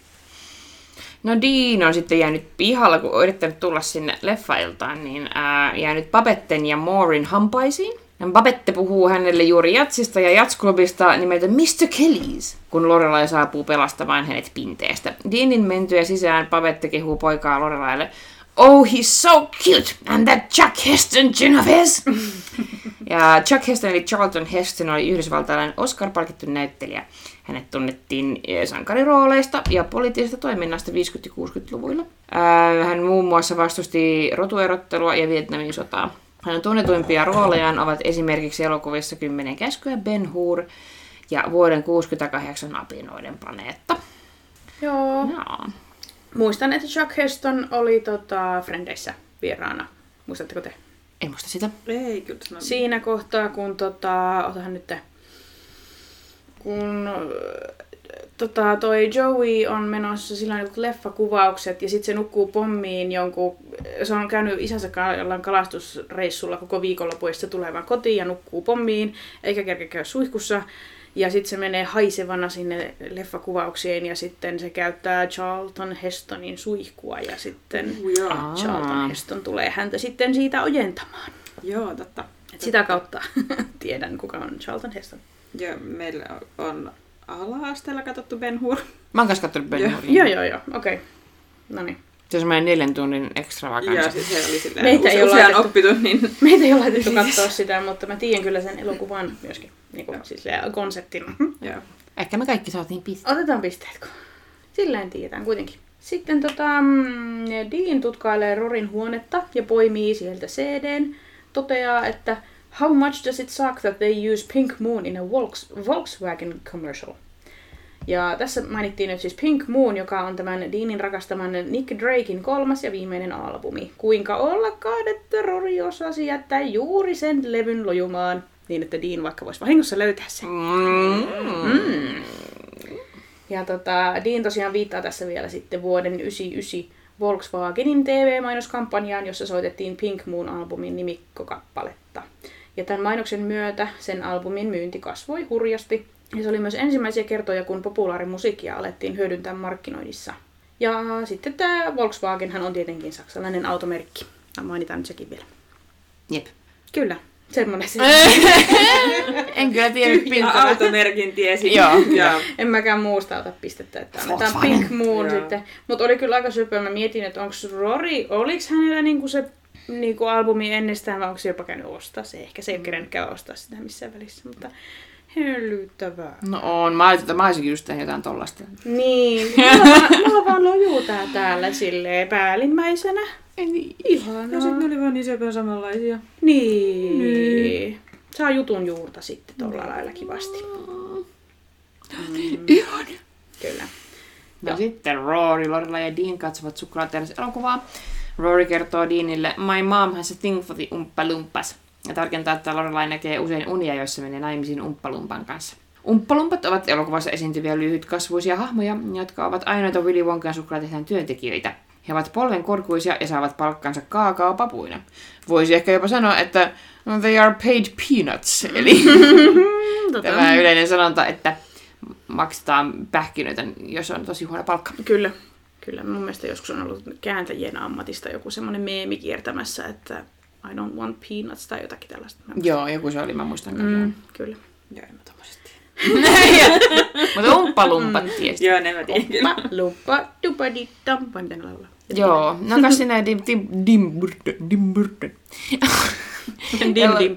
No Dean on sitten jäänyt pihalla, kun on yrittänyt tulla sinne leffailtaan, niin ää, jäänyt Papetten ja Moorin hampaisiin. Ja Babette puhuu hänelle juuri jatsista ja jatsklubista nimeltä Mr. Kellys, kun Lorelai saapuu pelastamaan hänet pinteestä. Deanin mentyä sisään Babette kehuu poikaa Lorelaille. Oh, he's so cute! And that Chuck Heston gin of his! ja Chuck Heston eli Charlton Heston oli yhdysvaltalainen Oscar-palkittu näyttelijä. Hänet tunnettiin eh, sankarirooleista ja poliittisesta toiminnasta 50- ja 60-luvuilla. Ää, Hän muun muassa vastusti rotuerottelua ja Vietnamin sotaa. Hänen tunnetuimpia roolejaan ovat esimerkiksi elokuvissa Kymmenen käskyä, Ben Hur ja vuoden 68 apinoiden planeetta. Joo. Jaa. Muistan, että Chuck Heston oli tota, Frendeissä vieraana. Muistatteko te? En muista sitä. Ei kyllä sano. Siinä kohtaa, kun tota, otahan nyt, kun tota, toi Joey on menossa sillä on leffakuvaukset ja sitten se nukkuu pommiin jonkun, se on käynyt isänsä kanssa jollain kalastusreissulla koko viikonloppu ja tulee vaan kotiin ja nukkuu pommiin eikä kerkeä käydä suihkussa. Ja sitten se menee haisevana sinne leffakuvaukseen ja sitten se käyttää Charlton Hestonin suihkua ja sitten. Charlton Heston tulee häntä sitten siitä ojentamaan. Joo, totta. Et sitä kautta tiedän, kuka on Charlton Heston. Joo, meillä on ala-asteella katsottu Ben Hur. Mä oon kanssa kattonut Ben Joo. Hurin. Joo, joo, joo. Okei. Okay. No niin. Se on semmoinen neljän tunnin extravaganza. Ja siis se oli silleen Meitä use, ei ole usean laitettu- oppitunnin. Meitä ei ole laitettu katsoa sitä, mutta mä tiedän kyllä sen elokuvan myöskin. Niin kuin, siis konseptina. Joo. Ehkä me kaikki saatiin piste. Otetaan pisteet, kun silleen tiedetään kuitenkin. Sitten tota, mm, Dean tutkailee Rorin huonetta ja poimii sieltä CDn. Toteaa, että How much does it suck that they use Pink Moon in a Volks- Volkswagen commercial? Ja tässä mainittiin nyt siis Pink Moon, joka on tämän Deanin rakastaman Nick Drakein kolmas ja viimeinen albumi. Kuinka ollakaan, että Rory osasi jättää juuri sen levyn lojumaan, niin että Dean vaikka voisi vahingossa löytää sen. Mm. Ja tota, Dean tosiaan viittaa tässä vielä sitten vuoden 1999 Volkswagenin TV-mainoskampanjaan, jossa soitettiin Pink Moon-albumin nimikkokappaletta. Ja tämän mainoksen myötä sen albumin myynti kasvoi hurjasti. Ja se oli myös ensimmäisiä kertoja, kun populaarimusiikkia alettiin hyödyntää markkinoinnissa. Ja sitten tämä Volkswagenhan on tietenkin saksalainen automerkki. Ja Mainitaan nyt sekin vielä. Jep. Kyllä, semmoinen se. En kyllä Ja pintaa. automerkin tiesi. Joo. Joo. En mäkään muusta ota pistettä, että annetaan. Pink Moon Joo. sitten. Mutta oli kyllä aika söpö. Mä mietin, että onko Rory, oliks hänellä niinku se niinku albumi ennestään vai onko se jopa käynyt ostaa se. Ehkä se ei ole kerennyt käydä ostaa sitä missään välissä, mutta hellyttävää. No on. Mä ajattelin, että mä olisinkin just tehnyt jotain tollasta. Niin, mulla vaan, mulla vaan lojuu tää täällä silleen päällimmäisenä. Ihanaa. No sit ne oli vaan niin söpön samanlaisia. Niin. niin. Saa jutun juurta sitten tolla lailla kivasti. Ihan. Kyllä. No sitten Rory, Lorela ja Dean katsovat suklaateräs-elokuvaa. Rory kertoo Deanille, My mom has a thing for the umppalumpas. Ja tarkentaa, että Lorelai näkee usein unia, joissa menee naimisiin umppalumpan kanssa. Umppalumpat ovat elokuvassa esiintyviä lyhytkasvuisia hahmoja, jotka ovat ainoita Willy Wonkan suklaatehtaan työntekijöitä. He ovat polvenkorkuisia ja saavat palkkansa kaakaopapuina. Voisi ehkä jopa sanoa, että they are paid peanuts, eli tämä yleinen sanonta, että maksetaan pähkinöitä, jos on tosi huono palkka. Kyllä. Kyllä, mun mielestä joskus on ollut kääntäjien ammatista joku semmoinen meemi kiertämässä, että I don't want peanuts tai jotakin tällaista. Mä- Joo, joku se oli, mä muistan kyllä. Mm, kyllä. Joo, en mä tommoset tiedä. Mutta umppalumpat tiesi. Joo, ne mä tiedän kyllä. Pa, lupa, dupa, di, dam, vai miten ne laulaa? Joo, no kas sinä dim, dim, dim, dim. Dim, dim.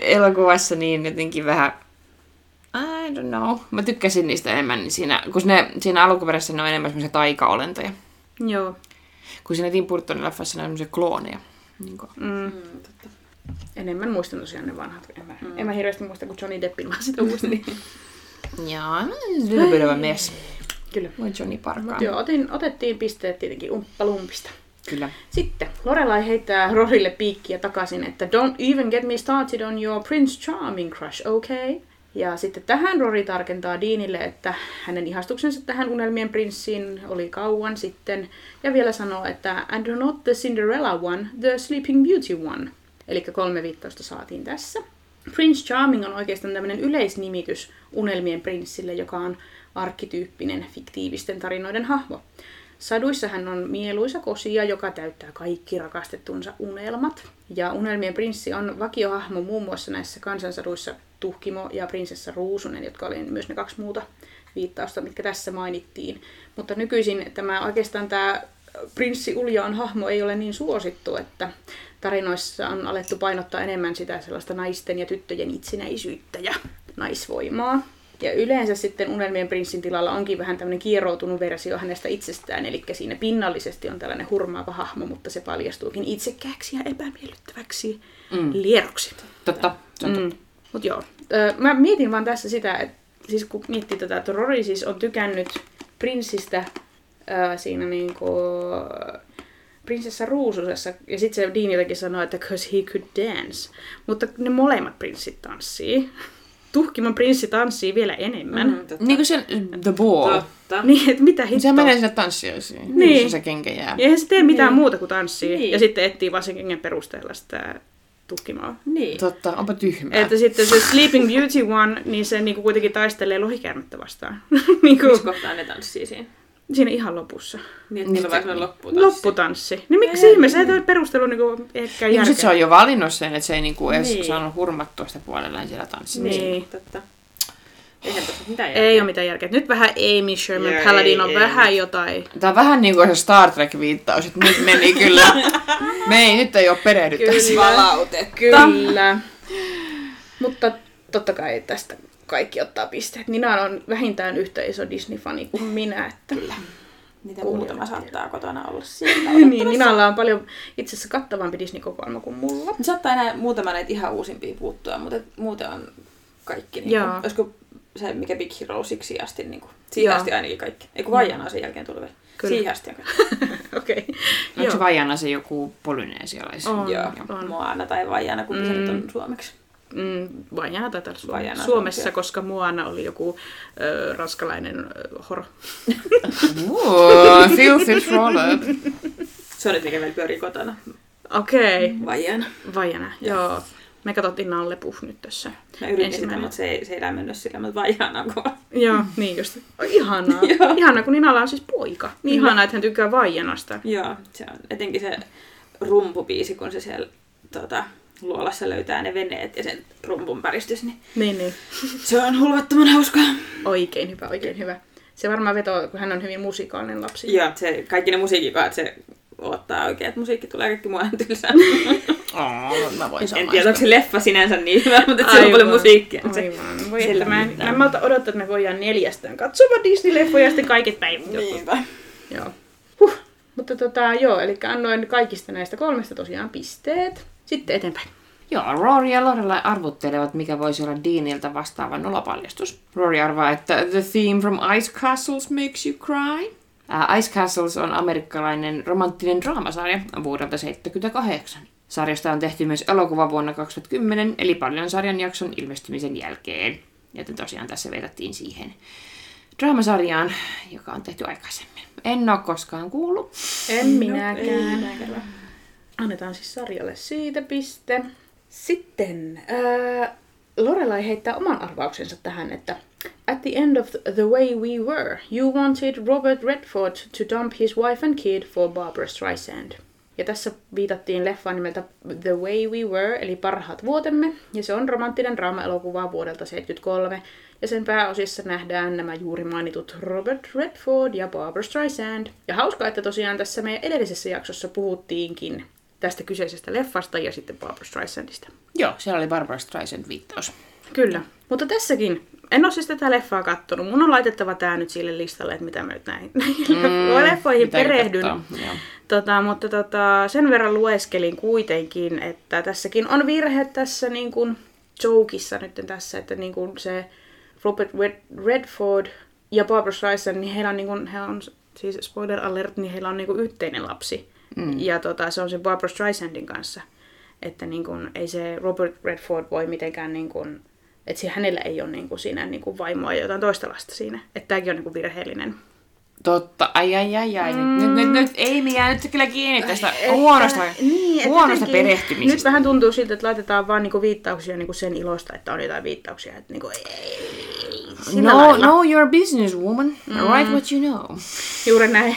Elokuvassa niin jotenkin vähän, I don't know. Mä tykkäsin niistä enemmän niin siinä, kun ne, siinä alkuperäisessä ne on enemmän semmoisia taika-olentoja. Joo. Kun siinä Tim Burtonin leffassa ne on semmoisia klooneja. Niin kuin. Mm. Mm, totta. Enemmän muistan tosiaan ne vanhat. En mä, mm. en mä hirveästi muista kuin Johnny Deppin, vaan sitä muistin. Joo, little bit of a mess. Kyllä. Voi Johnny Parkaan. Mut joo, otin, otettiin pisteet tietenkin umppalumpista. Kyllä. Sitten Lorelai heittää Rorille piikkiä takaisin, että don't even get me started on your Prince Charming crush, okay? Ja sitten tähän Rory tarkentaa Deanille, että hänen ihastuksensa tähän unelmien prinssiin oli kauan sitten. Ja vielä sanoo, että and not the Cinderella one, the Sleeping Beauty one. Eli kolme viittausta saatiin tässä. Prince Charming on oikeastaan tämmöinen yleisnimitys unelmien prinssille, joka on arkkityyppinen fiktiivisten tarinoiden hahmo. Saduissa hän on mieluisa kosia, joka täyttää kaikki rakastettunsa unelmat. Ja Unelmien prinssi on vakiohahmo muun muassa näissä kansansaduissa Tuhkimo ja prinsessa Ruusunen, jotka oli myös ne kaksi muuta viittausta, mitkä tässä mainittiin. Mutta nykyisin tämä oikeastaan tämä prinssi Uljaan hahmo ei ole niin suosittu, että tarinoissa on alettu painottaa enemmän sitä sellaista naisten ja tyttöjen itsenäisyyttä ja naisvoimaa. Ja yleensä sitten Unelmien prinssin tilalla onkin vähän tämmöinen kieroutunut versio hänestä itsestään, eli siinä pinnallisesti on tällainen hurmaava hahmo, mutta se paljastuukin itsekkääksi ja epämiellyttäväksi mm. lieroksi. Totta, se on totta. Mm. Mut joo. Mä mietin vaan tässä sitä, että siis kun miettii tätä, että Rory siis on tykännyt prinssistä ö, siinä niinku prinsessa Ruususessa, ja sitten se Dean jotenkin sanoi, että cause he could dance. Mutta ne molemmat prinssit tanssii. Tuhkimon prinssi tanssii vielä enemmän. Mm, totta. Niin kuin se The Ball. Totta. Niin, että mitä hittoa. Se menee sinne tanssijoisiin, Niin. missä se kenkä jää. Ja eihän se tee mitään Niin. muuta kuin tanssii. Niin. Ja sitten etsii vaan sen kengän perusteella sitä tuhkimoa. Niin. Totta, onpa tyhmää. Että sitten se Sleeping Beauty One, niin se niinku kuitenkin taistelee lohikäärmettä vastaan. niinku, Missä kohtaa ne tanssii siinä? Siinä ihan lopussa. Niin, että niillä on sellainen lopputanssi. Lopputanssi. Niin miksi ihmeessä ei toi perustelu niinku ehkä Niin, järkeä? sit se on jo valinnut sen, että se ei niinku edes Niin. saanut hurmattua sitä puolellaan siellä tanssissa. Niin. Totta. Eihän tässä mitään järkeä. Ei ole mitään järkeä. Nyt vähän Amy Sherman Joo, Paladin ei, on ei vähän nyt. jotain. Tää on vähän niinku se Star Trek-viittaus, että nyt meni kyllä. Me ei, nyt ei ole perehdytty Kyllä. siihen. Palautetta. Kyllä. Mutta totta kai tästä kaikki ottaa pisteet. Nina on vähintään yhtä iso Disney-fani kuin minä. Että... Kyllä. Niitä Kuulijat muutama saattaa kotona olla siellä. niin, Ninalla on paljon itse asiassa kattavampi Disney-kokoelma kuin mulla. Saattaa enää muutama näitä ihan uusimpia puuttua, mutta muuten on kaikki. Niin kuin, olisiko se, mikä Big Hero siksi asti, niin kuin, siihen Joo. asti ainakin kaikki. Ei kun Vajana sen jälkeen tullut vielä. Kyllä. Siihen asti on. Okei. Onko se vajana se joku polyneesialais? On. Joo, on. Moana tai Vajana, kumpi se nyt on suomeksi. Mm, Vajana olla Suomessa, Vajana Suomessa Suomessa. koska Moana oli joku ö, ranskalainen ö, horo. Ooh, filthy trollop. Se on nyt mikä meillä pyörii kotona. Okei, okay. Vajana. Vajana, joo. Me katsottiin Nalle Puh nyt tässä. Mä yritin sitä, mutta se ei, se ei lämmennyt sillä, mutta Vajana on kova. Joo, niin just. Oh, ihanaa. Ihanaa, kun Ninalla on siis poika. Niin ihanaa, että hän tykkää Vajanasta. Joo, se on etenkin se rumpubiisi, kun se siellä tota, luolassa löytää ne veneet ja sen rumpun päristys, niin Niin, niin. se on hulvattoman hauskaa. Oikein hyvä, oikein hyvä. Se varmaan vetoo, kun hän on hyvin musikaalinen lapsi. Joo, se, kaikki ne musiikikaat, se odottaa oikein, että musiikki tulee kaikki mua ihan tylsää. Oh, mä voin en tiedä, onko se leffa sinänsä niin hyvä, mutta siellä on paljon Aivan. musiikkia. Se, Aivan. Voi, sillä että mä, en, mä en malta odottaa, että me voidaan neljästään katsomaan Disney-leffoja ja sitten kaiket päivät. Niinpä. Joo. Huh. Mutta tota, joo, eli annoin kaikista näistä kolmesta tosiaan pisteet. Sitten eteenpäin. Joo, Rory ja Lorelai arvuttelevat, mikä voisi olla Deanilta vastaava nolapaljastus. Rory arvaa, että The theme from Ice Castles makes you cry. Uh, Ice Castles on amerikkalainen romanttinen draamasarja vuodelta 1978. Sarjasta on tehty myös elokuva vuonna 2010, eli paljon sarjan jakson ilmestymisen jälkeen. Joten tosiaan tässä vedettiin siihen draamasarjaan, joka on tehty aikaisemmin. En ole koskaan kuullut. En minäkään. Ei minäkään. Annetaan siis sarjalle siitä piste. Sitten äh, Lorelai heittää oman arvauksensa tähän, että At the end of the way we were, you wanted Robert Redford to dump his wife and kid for Barbara Streisand. Ja tässä viitattiin leffaan nimeltä The Way We Were, eli Parhaat vuotemme, ja se on romanttinen draama-elokuva vuodelta 1973, ja sen pääosissa nähdään nämä juuri mainitut Robert Redford ja Barbara Streisand. Ja hauskaa, että tosiaan tässä meidän edellisessä jaksossa puhuttiinkin tästä kyseisestä leffasta ja sitten Barbara Streisandista. Joo, siellä oli Barbara Streisand viittaus. Kyllä. Mutta tässäkin, en ole siis tätä leffaa kattonut. Mun on laitettava tää nyt sille listalle, että mitä mä nyt näihin, näihin leffoihin perehdyn. Tota, mutta tota, sen verran lueskelin kuitenkin, että tässäkin on virhe tässä niin kuin jokeissa nyt tässä, että niin kuin se Robert Red- Redford ja Barbara Streisand, niin heillä on, niin kuin, he on siis spoiler alert, niin heillä on niin kuin yhteinen lapsi. Mm. Ja tota, se on se Barbara Streisandin kanssa. Että niin kuin, ei se Robert Redford voi mitenkään, niin kuin, että hänellä ei ole niin kuin, siinä niin kuin vaimoa ja jotain toista lasta siinä. Että tämäkin on niin kuin virheellinen. Totta, ai ai ai ai. Mm. Nyt, nyt, nyt, ei minä nyt kyllä kiinni tästä Että- huonosta, niin, huonosta perehtymisestä. Nyt vähän tuntuu siltä, että laitetaan vaan niinku viittauksia niinku sen ilosta, että on jotain viittauksia. Että niinku, ei, No, lailla. no, you're a businesswoman. Mm. Write what you know. Juuri näin.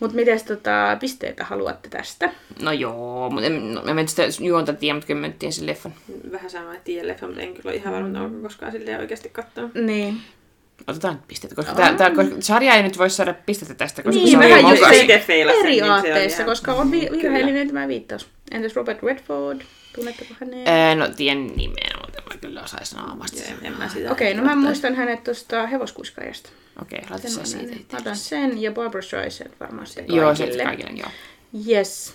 Mutta miten tota, pisteitä haluatte tästä? No joo, mutta en, no, mä en sitä juonta tiedä, mutta kyllä mä tiedän sen leffan. Vähän sama, että tiedän leffa, mutta en kyllä ole ihan varma, että onko koskaan silleen oikeasti katsonut. Niin. Otetaan nyt pisteitä, koska tää, tää, koska sarja ei nyt voi saada pistettä tästä, koska Niin, se on vähän ihan just itse feilasin, niin Periaatteessa, ihan- koska on vi- virheellinen tämä viittaus. Entäs Robert Redford? Tunnetteko hänen? Ää, no tiedän nimeä, mutta mä kyllä osaisin naamasta. Joo, en mä sitä Okei, no mä muistan hänet tuosta hevoskuiskajasta. Okei, laita Sen se mä siitä näin. itse. Otan sen ja Barbara Streisand varmaan sitten Joo, se kaikille. kaikille, joo. Yes.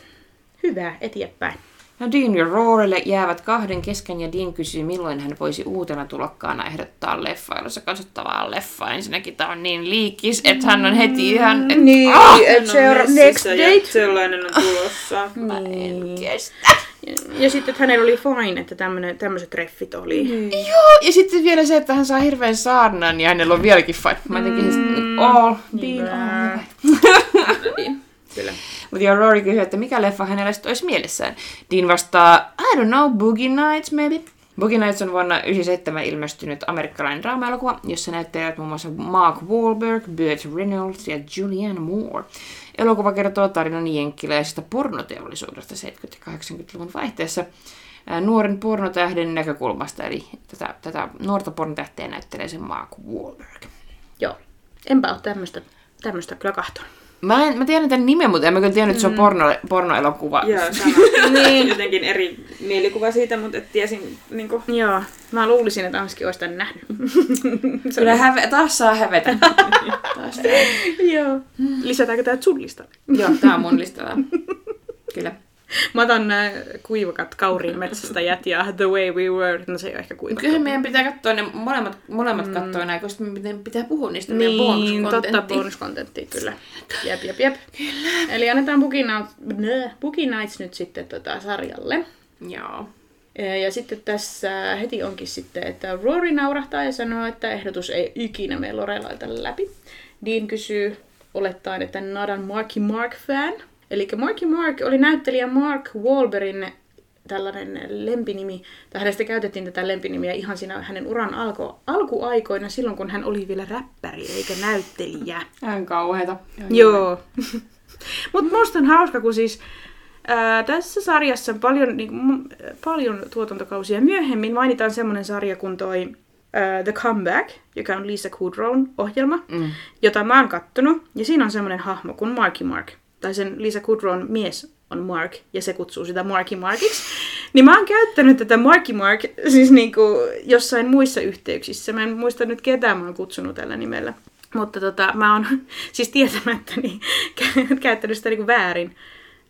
Hyvä, eteenpäin. No Dean ja Rorylle jäävät kahden kesken ja Dean kysyy, milloin hän voisi uutena tulokkaana ehdottaa leffailussa katsottavaa leffaa. Ensinnäkin tää on niin liikis, että hän on heti ihan... Et, Niin, Ah! et No, seura- messissä next ja date. Sellainen on tulossa. Mä en kestä. Ja, ja sitten, että hänellä oli fine, että tämmöiset treffit oli. Mm. Joo, ja sitten vielä se, että hän saa hirveän saarnan ja hänellä on vieläkin fight. Mä jotenkin mm, all, Dean, all. Niin. Kyllä. Mutta joo, Rory kysyy, että mikä leffa hänellä sitten olisi mielessään. Dean vastaa, I don't know, Boogie Nights maybe. Boogie Nights on vuonna 1997 ilmestynyt amerikkalainen draama-elokuva, jossa näyttelijät muun muassa Mark Wahlberg, Burt Reynolds ja Julianne Moore. Elokuva kertoo tarinan jenkkiläisestä pornoteollisuudesta 70- ja 80-luvun vaihteessa nuoren pornotähden näkökulmasta, eli tätä, tätä nuorta pornotähteä näyttelee se Mark Wahlberg. Joo. Enpä ole tämmöistä kyllä kahtonut. Mä, en, mä tiedän tämän nimen, mutta en mä kyllä tiennyt, että se on porno, pornoelokuva. Joo, sama. niin. Jotenkin eri mielikuva siitä, mutta et tiesin niinku... Joo. Mä luulisin, että Anski olisi tämän nähnyt. Kyllä häve, taas saa hävetä. taas. Joo. Lisätäänkö tää sun listalle? Joo, tää on mun listalla. Kyllä. Mä otan nää kuivakat kauriin ja The Way We Were. No se ei ole ehkä kuivakat. Kyllähän meidän pitää katsoa ne molemmat, molemmat mm. katsoa näin, koska meidän pitää puhua niistä meidän Niin, totta, bonuskontenttia, kyllä. Jep, jep, jep. Kyllä. Eli annetaan Boogie Nights, Boogie Nights nyt sitten tota sarjalle. Joo. Ja sitten tässä heti onkin sitten, että Rory naurahtaa ja sanoo, että ehdotus ei ikinä mene Lorelailta läpi. Dean kysyy olettaen, että a Marky Mark fan. Eli Marky Mark oli näyttelijä Mark Wahlbergin tällainen lempinimi, tai hänestä käytettiin tätä lempinimiä ihan siinä hänen uran alko, alkuaikoina, silloin kun hän oli vielä räppäri eikä näyttelijä. Hän kauheeta. Joo. Mutta musta on hauska, kun siis ää, tässä sarjassa paljon, niin, paljon tuotantokausia myöhemmin mainitaan semmoinen sarja kuin toi ää, The Comeback, joka on Lisa Kudrown ohjelma, Mm. jota mä oon kattonut. Ja siinä on semmoinen hahmo kuin Marky Mark. Tai sen Lisa Kudrown mies on Mark, ja se kutsuu sitä Marky Markiksi. Niin mä oon käyttänyt tätä Marky Mark siis niinku jossain muissa yhteyksissä. Mä en muista nyt ketään mä oon kutsunut tällä nimellä. Mutta tota, mä oon siis tietämättäni kä- käyttänyt sitä niinku väärin.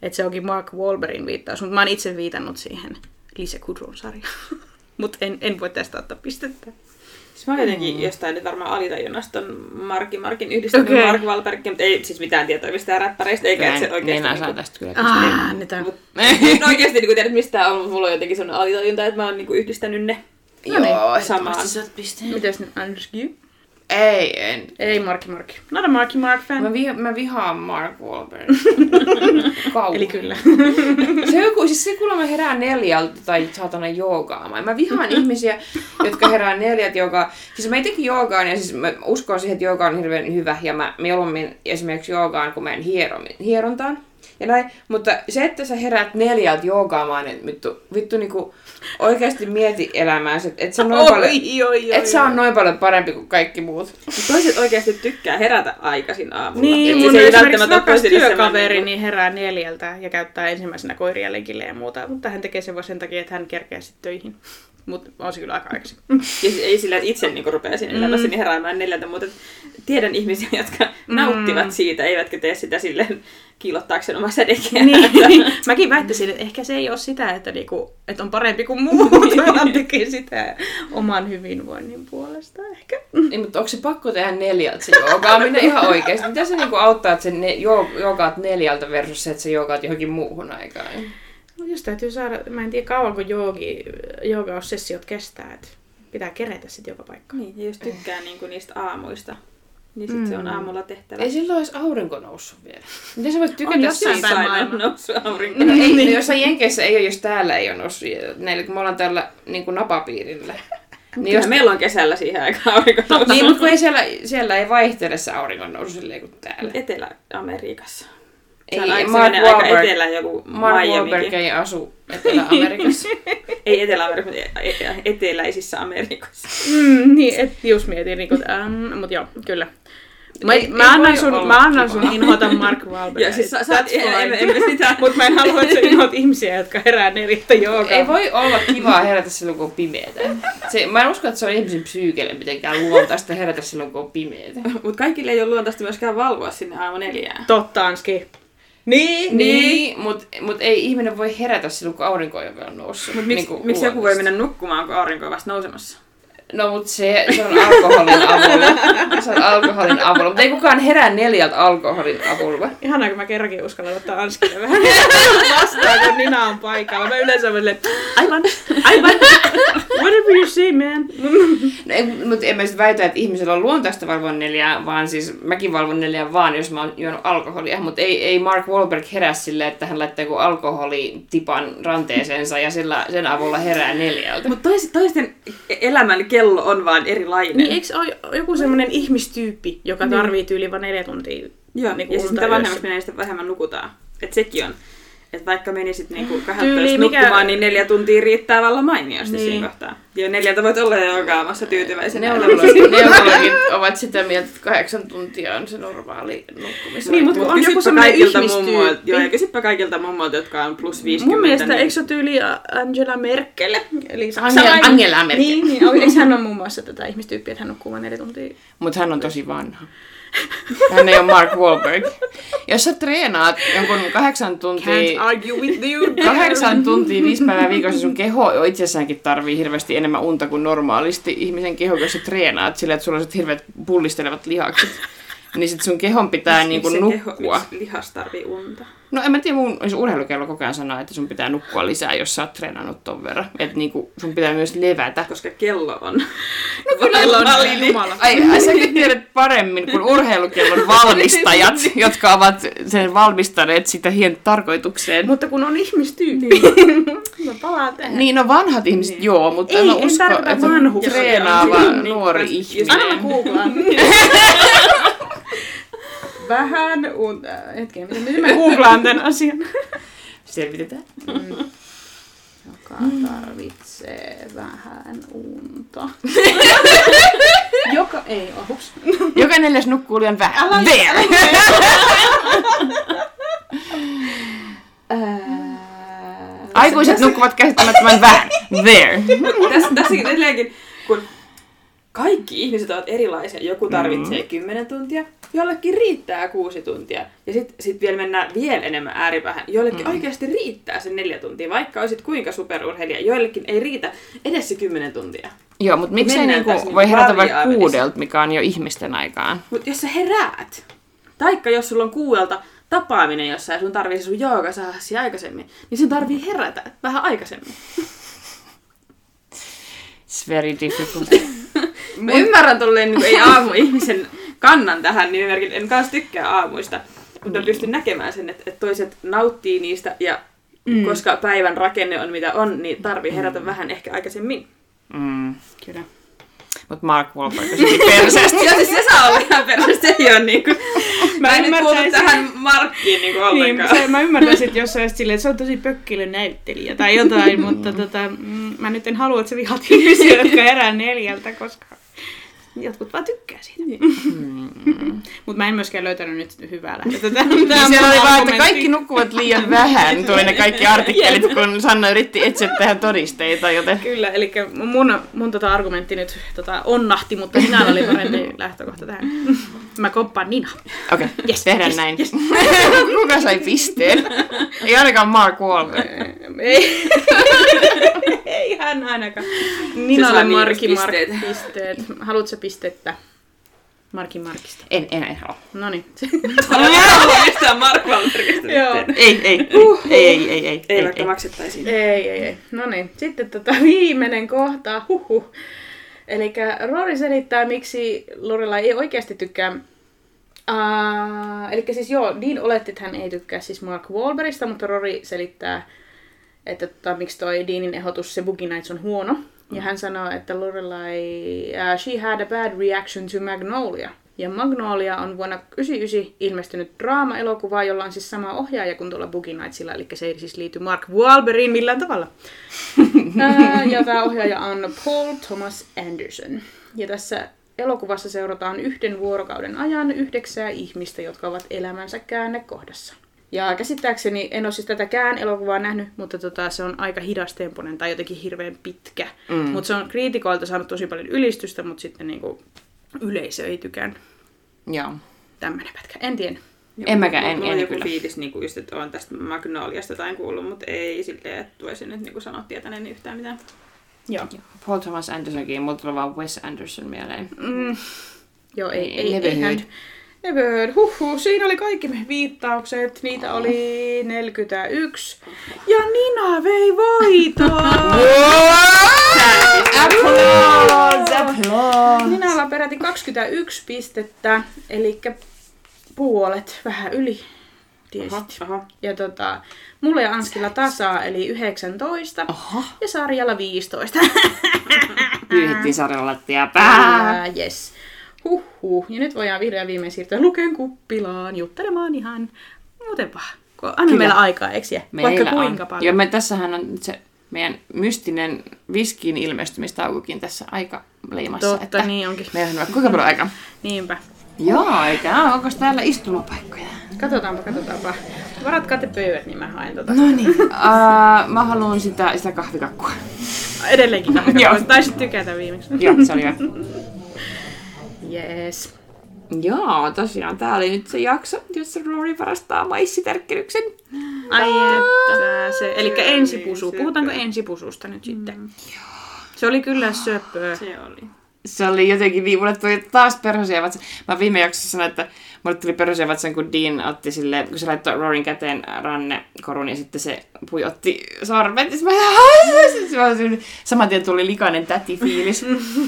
Että se onkin Mark Wahlbergin viittaus, mutta mä oon itse viitannut siihen Lisa Kudrown sarjaan. mutta en, en voi tästä ottaa pistettä. Siis mä jotenkin mm. jostain nyt varmaan alitajunnasta Marki Markin yhdistänyt okay. Mark Wahlbergin, mutta ei siis mitään tietoa mistään räppäreistä, eikä että se oikeasti... Niin, mä saan niinku- tästä kyllä. Ah, annetaan. En oikeasti niin tiedä mistään on, mutta mulla on jotenkin sellainen alitajunta, että mä oon niinku yhdistänyt ne. No niin, Joo, samaan. samaan. saat pisteen. Mites nyt Anders Gy? Ei, en. Ei Marki Marki. Not a Marky Mark fan. Mä, vi- mä vihaan Mark Wahlberg. Kauhean. Eli kyllä. Se joku, siis se kuulemma herää neljältä tai saatana joogaamaan. Mä vihaan ihmisiä, jotka herää neljältä joogaa. Siis mä itsekin joogaan ja siis mä uskon siihen, että jooga on hirveän hyvä ja mä mieluummin esimerkiksi joogaan, kun menen hieromi- hierontaan. Ja näin. Mutta se, että sä heräät neljältä joogaamaan, niin vittu, vittu niinku oikeasti mieti elämääsi. Että et sä, noin paljon, oi, oi, et sä on noin paljon parempi kuin kaikki muut. Mutta toiset oikeasti tykkää herätä aikaisin aamulla. Niin, Et mun se ei esimerkiksi rakas työkaveri semmoinen niin herää neljältä ja käyttää ensimmäisenä koiria lenkille ja muuta, mutta hän tekee sen vaan sen takia, että hän kerkeää sitten töihin. Mutta on se kyllä aika aikaisin. Ja siis ei sillä, että itse niinku rupeaa siinä elämässä niin heräämään neljältä, mutta tiedän ihmisiä, jotka nauttivat siitä, eivätkä tee sitä silleen kiilottaakseen omaa sädekeä. niin. Mäkin väittäisin, että ehkä se ei ole sitä, että, niinku, että on parempi kuin muut, vaan tekee sitä oman hyvinvoinnin puolesta ehkä. Niin, mutta onko se pakko tehdä neljältä se joogaaminen ihan oikeasti? Mitä se niinku auttaa, että sä ne, jo, joogaat neljältä versus se, että sä joogaat johonkin muuhun aikaan? No, jos täytyy saada, mä en tiedä kauanko joogi, joogaus-sessiot kestää, että pitää kerätä sitten joka paikka. Niin, ja jos tykkää niinku niistä aamuista, niin sit se on aamulla tehtävä. Ei silloin olisi aurinko noussut vielä. Miten sä voit On tykätä jossain päin Jossain on maailmaa. noussut aurinko. No, ei, no, jossain Jenkeissä ei ole, jos täällä ei ole noussut. Näillä, kun me ollaan täällä niin kuin napapiirillä. Niin, Niin jos meillä on kesällä siihen aikaan aurinko noussut. niin mutta kun ei siellä, siellä ei vaihtele se auringon nousu silleen kuin täällä. Etelä-Amerikassa. Ei, Mark Wahlberg- etelä joku Mark Wahlberg Miamikin. ei asu Etelä-Amerikassa. Ei Etelä-Amerikassa, mutta e- e- eteläisissä Amerikoissa. Mm, niin, et just mietin, niin kuin, ähm, mutta joo, kyllä. Mä, Ei- mä, ei annan sun, mä annan kiva. sun inhota Mark Wahlberg. Ja siis sä, sä, emme, emme sitä... Mutta mä en halua, että sä inhot ihmisiä, jotka herää neljättä joogaa. Ei voi olla kivaa herätä silloin, kun on pimeätä. Se, mä en usko, että se on ihmisen psyykelle mitenkään luontaista herätä silloin, kun on pimeätä. Mutta kaikille ei ole luontaista myöskään valvoa sinne aamu neljään. Totta, Anski. Niin, Niin, mutta mut ei ihminen voi herätä silloin, kun aurinko on vielä noussut. Mut miksi, Niinku miksi joku voi mennä nukkumaan, kun aurinko on vasta nousemassa? No, mutta se, se on alkoholin avulla. Se on alkoholin avulla. Mutta ei kukaan herää neljältä alkoholin avulla. Ihanaa, kun mä kerrankin uskallan ottaa Anskille vähän vasta nauraa, kun Nina on paikalla. Mä yleensä olen silleen, aivan, aivan, whatever you say, man. No, en, mutta en mä sit väitä, että ihmisellä on luontaista valvoa neljää, vaan siis mäkin valvon neljää vaan, jos mä oon juonut alkoholia. Mutta ei, ei Mark Wahlberg herää sille, että hän laittaa joku alkoholitipan ranteeseensa ja sillä, sen avulla herää neljältä. Mutta tois, toisten elämän kello on vaan erilainen. Niin eikö ole joku semmoinen ihmistyyppi, joka tarvii tyyli vaan neljä tuntia Joo, niin ja siis unta mitä vanhemmaksi menee, sitä vähemmän nukutaan. Että sekin on. Että vaikka menisit niinku Tyyli 12 mikä- nukkumaan, niin neljä tuntia riittää vallan mainiosti Niin. siinä kohtaa. Ja neljältä voit olla jo kaamassa tyytyväisenä. Neurologit, neurologit ovat sitä mieltä, että kahdeksan tuntia on se normaali nukkumisaika. Niin, mut kun Mut on joku semmoinen kaikilta ihmistyyppi. mummoilta, joo, ja kysypä kaikilta mummoilta, jotka on plus 50. Mun mielestä niin... eikö se tyyli Angela Merkel? Eli Angela, Angela Merkel. Niin, niin. Eikö hän on muun muassa tätä ihmistyyppiä, että hän nukkuu vain neljä tuntia? Mutta hän on tosi vanha. Hän ei ole Mark Wahlberg. Jos sä treenaat jonkun kahdeksan Can't tuntia, argue with you. kahdeksan tuntia viisi päivää viikossa sun keho jo itsessäänkin tarvii hirveästi enemmän unta kuin normaalisti ihmisen keho, jos sä treenaat sillä, että sulla on hirveät pullistelevat lihakset. Niin sit sun kehon pitää niinku Miksi se keho- nukkua. miksi lihas tarvii unta. No en mä tiedä, mun jos urheilukello koko ajan sanoo, että sun pitää nukkua lisää, jos sä oot treenannut ton verran. Että niinku sun pitää myös levätä. Koska kello on. No Kello on jumala. Ai, ai säkin tiedät paremmin kuin urheilukellon valmistajat, jotka ovat sen valmistaneet sitä hien tarkoitukseen. Mutta kun on ihmistyyppi. Mä palaan tähän. Niin, no vanhat ihmiset Niin. joo, mutta Ei, en usko, että vanhuksia. treenaava Niin, nuori niin, ihminen. Anna mä googlaan. Vähän unta. Hetken, miten, miten mä googlaan tämän asian? Selvitetään. Joka tarvitsee vähän unta. Joka ei, oh, hups. Joka neljäs nukkuu liian vähän. Älä- There! Aikuiset nukkuvat käsittämättömän vähän. There. Tässä, tässäkin edelleenkin, kun kaikki ihmiset ovat erilaisia. Joku tarvitsee 10 tuntia, jollekin riittää 6 tuntia. Ja sitten sit vielä mennään vielä enemmän ääripäähän. Joillekin mm. oikeasti riittää se 4 tuntia, vaikka olisit kuinka superurheilija. Joillekin ei riitä edes se 10 tuntia. Joo, mutta miksei niinku niinku voi herätä vaikka kuudelta, mikä on jo ihmisten aikaan. Mutta jos sä heräät, taikka jos sulla on kuuelta tapaaminen jossain ja sun tarvii sun jooga saada aikaisemmin, niin sun tarvii herätä vähän aikaisemmin. It's very difficult. Mä ymmärrän tolleen niin ei aamu-ihmisen kannan tähän, niin merkin en kanssa tykkää aamuista. Mutta mä pystyn näkemään sen, että, että toiset nauttii niistä ja mm. koska päivän rakenne on mitä on, niin tarvii herätä vähän ehkä aikaisemmin. Mm. Kyllä. Mutta Mark Wahlberg on perseestä. Ja siis se saa olla ihan se ei ole niinku... Mä en nyt puutu tähän Markkiin niinku Niin, ollenkaan. se, mä ymmärtäisin, että jos sä olisit silleen, että se on tosi pökkilö näyttelijä tai jotain, mutta tota, mm, mä nyt en halua, että sä vihat ihmisiä, jotka herää neljältä, koska jotkut vaan tykkää siitä. Mutta mä en myöskään löytänyt nyt hyvää lähdettä tähän. Niin tähän siellä oli vaan, että kaikki nukkuvat liian vähän, tuli ne kaikki artikkelit, kun Sanna yritti etsiä tähän todisteita, joten... Kyllä, eli mun, mun tota argumentti nyt tota, onnahti, mutta sinä oli parempi lähtökohta tähän. Mä komppaan Nina. Okei, okay, Yes, tehdään yes, näin. yes. Kuka sai pisteen? Ei ainakaan Mark Wahlberg. Ei. Ei hän ainakaan. Ninalle saa Marki miinuspisteet. Mark pisteet. Haluatko pistettä? Markin Markista. En, en, en halua. No niin. Haluan yhtään Mark mitään. Ei, ei, ei, ei, ei, ei, Ei ei, vaikka ei. maksettaisiin. ei, ei, ei. No niin. Sitten tota, viimeinen kohta. Huhhuh. Eli Rory selittää, miksi Lorelai ei oikeasti tykkää Uh, eli siis joo, Dean oletti, että hän ei tykkää siis Mark Wahlbergista, mutta Rory selittää, että tota, miksi toi Deanin ehdotus, se Boogie Nights on huono. Ja hän sanoo, että Lorelai, uh, she had a bad reaction to Magnolia. Ja Magnolia on vuonna 1999 ilmestynyt draama-elokuva, jolla on siis sama ohjaaja kuin tuolla Boogie Nightsilla, eli se ei siis liity Mark Wahlbergiin millään tavalla. Ää, ja tämä ohjaaja on Paul Thomas Anderson. Ja tässä elokuvassa seurataan yhden vuorokauden ajan yhdeksää ihmistä, jotka ovat elämänsä käännekohdassa. Ja käsittääkseni, en ole siis tätäkään elokuvaa nähnyt, mutta tota, se on aika hidastempoinen tai jotenkin hirveän pitkä. Mm. Mutta se on kriitikoilta saanut tosi paljon ylistystä, mutta sitten niinku, yleisö ei tykään Joo. tämmöinen pätkä. En tiedä. En mäkään, en- Mulla on en joku kyllä. fiilis, niin kuin just, että on tästä Magnoliasta jotain kuullut, mutta ei silleen, että voisin nyt niin sanoa tietäneeni yhtään mitään. Joo. Paul Thomas Andersonkin, mutta tulee vaan Wes Anderson mieleen. Mm. Joo, ei, Ei, ei, never ei, hän, Everd, huhhuh, siinä oli kaikki me viittaukset, niitä oli 41. Ja Nina vei voiton! Applause, applause. Ninalla peräti 21 pistettä, eli puolet, vähän yli. Tiesit. Aha. Ja tota, mulla ja Anskilla tasaa, eli 19. Oho. Ja Sarjalla 15. Pyyhittiin sarjalattia päähän. Ah, yes. Huhhuh. Ja nyt voidaan vihdoin viimein siirtyä Luken kuppilaan juttelemaan ihan muutenpa. Kun Anna Kyllä. meillä aikaa, eikö se? Vaikka kuinka on. paljon. Ja me, tässähän on nyt se meidän mystinen viskin ilmestymistaukokin tässä aika leimassa. Totta, että niin onkin. Meillä on vaikka kuinka paljon aikaa. Niinpä. Joo, eikä onko täällä istumapaikkoja? Katsotaanpa, katsotaanpa. Varatkaa te pöydät, niin mä haen tota. No niin. uh, mä haluan sitä, sitä kahvikakkua. Edelleenkin Joo. kahvikakkua. Taisit tykätä viimeksi. Joo, se oli hyvä. Yes. Joo, tosiaan tää oli nyt se jakso, jossa Rory varastaa maissiterkkelyksen. Ai että se. Eli Se ensipusu. Puhutaanko ensipususta nyt sitten? Se oli kyllä söpöä. Se oli. Se oli jotenkin mulle tuli taas perhosia vatsa. Mä viime jaksossa sanoin, että mulle tuli perhosia vatsan, kun Dean otti sille, kun se laittoi Rorin käteen rannekorun ja sitten se pui otti sormet. Ja mä, se oli- saman tien tuli likainen täti-fiilis.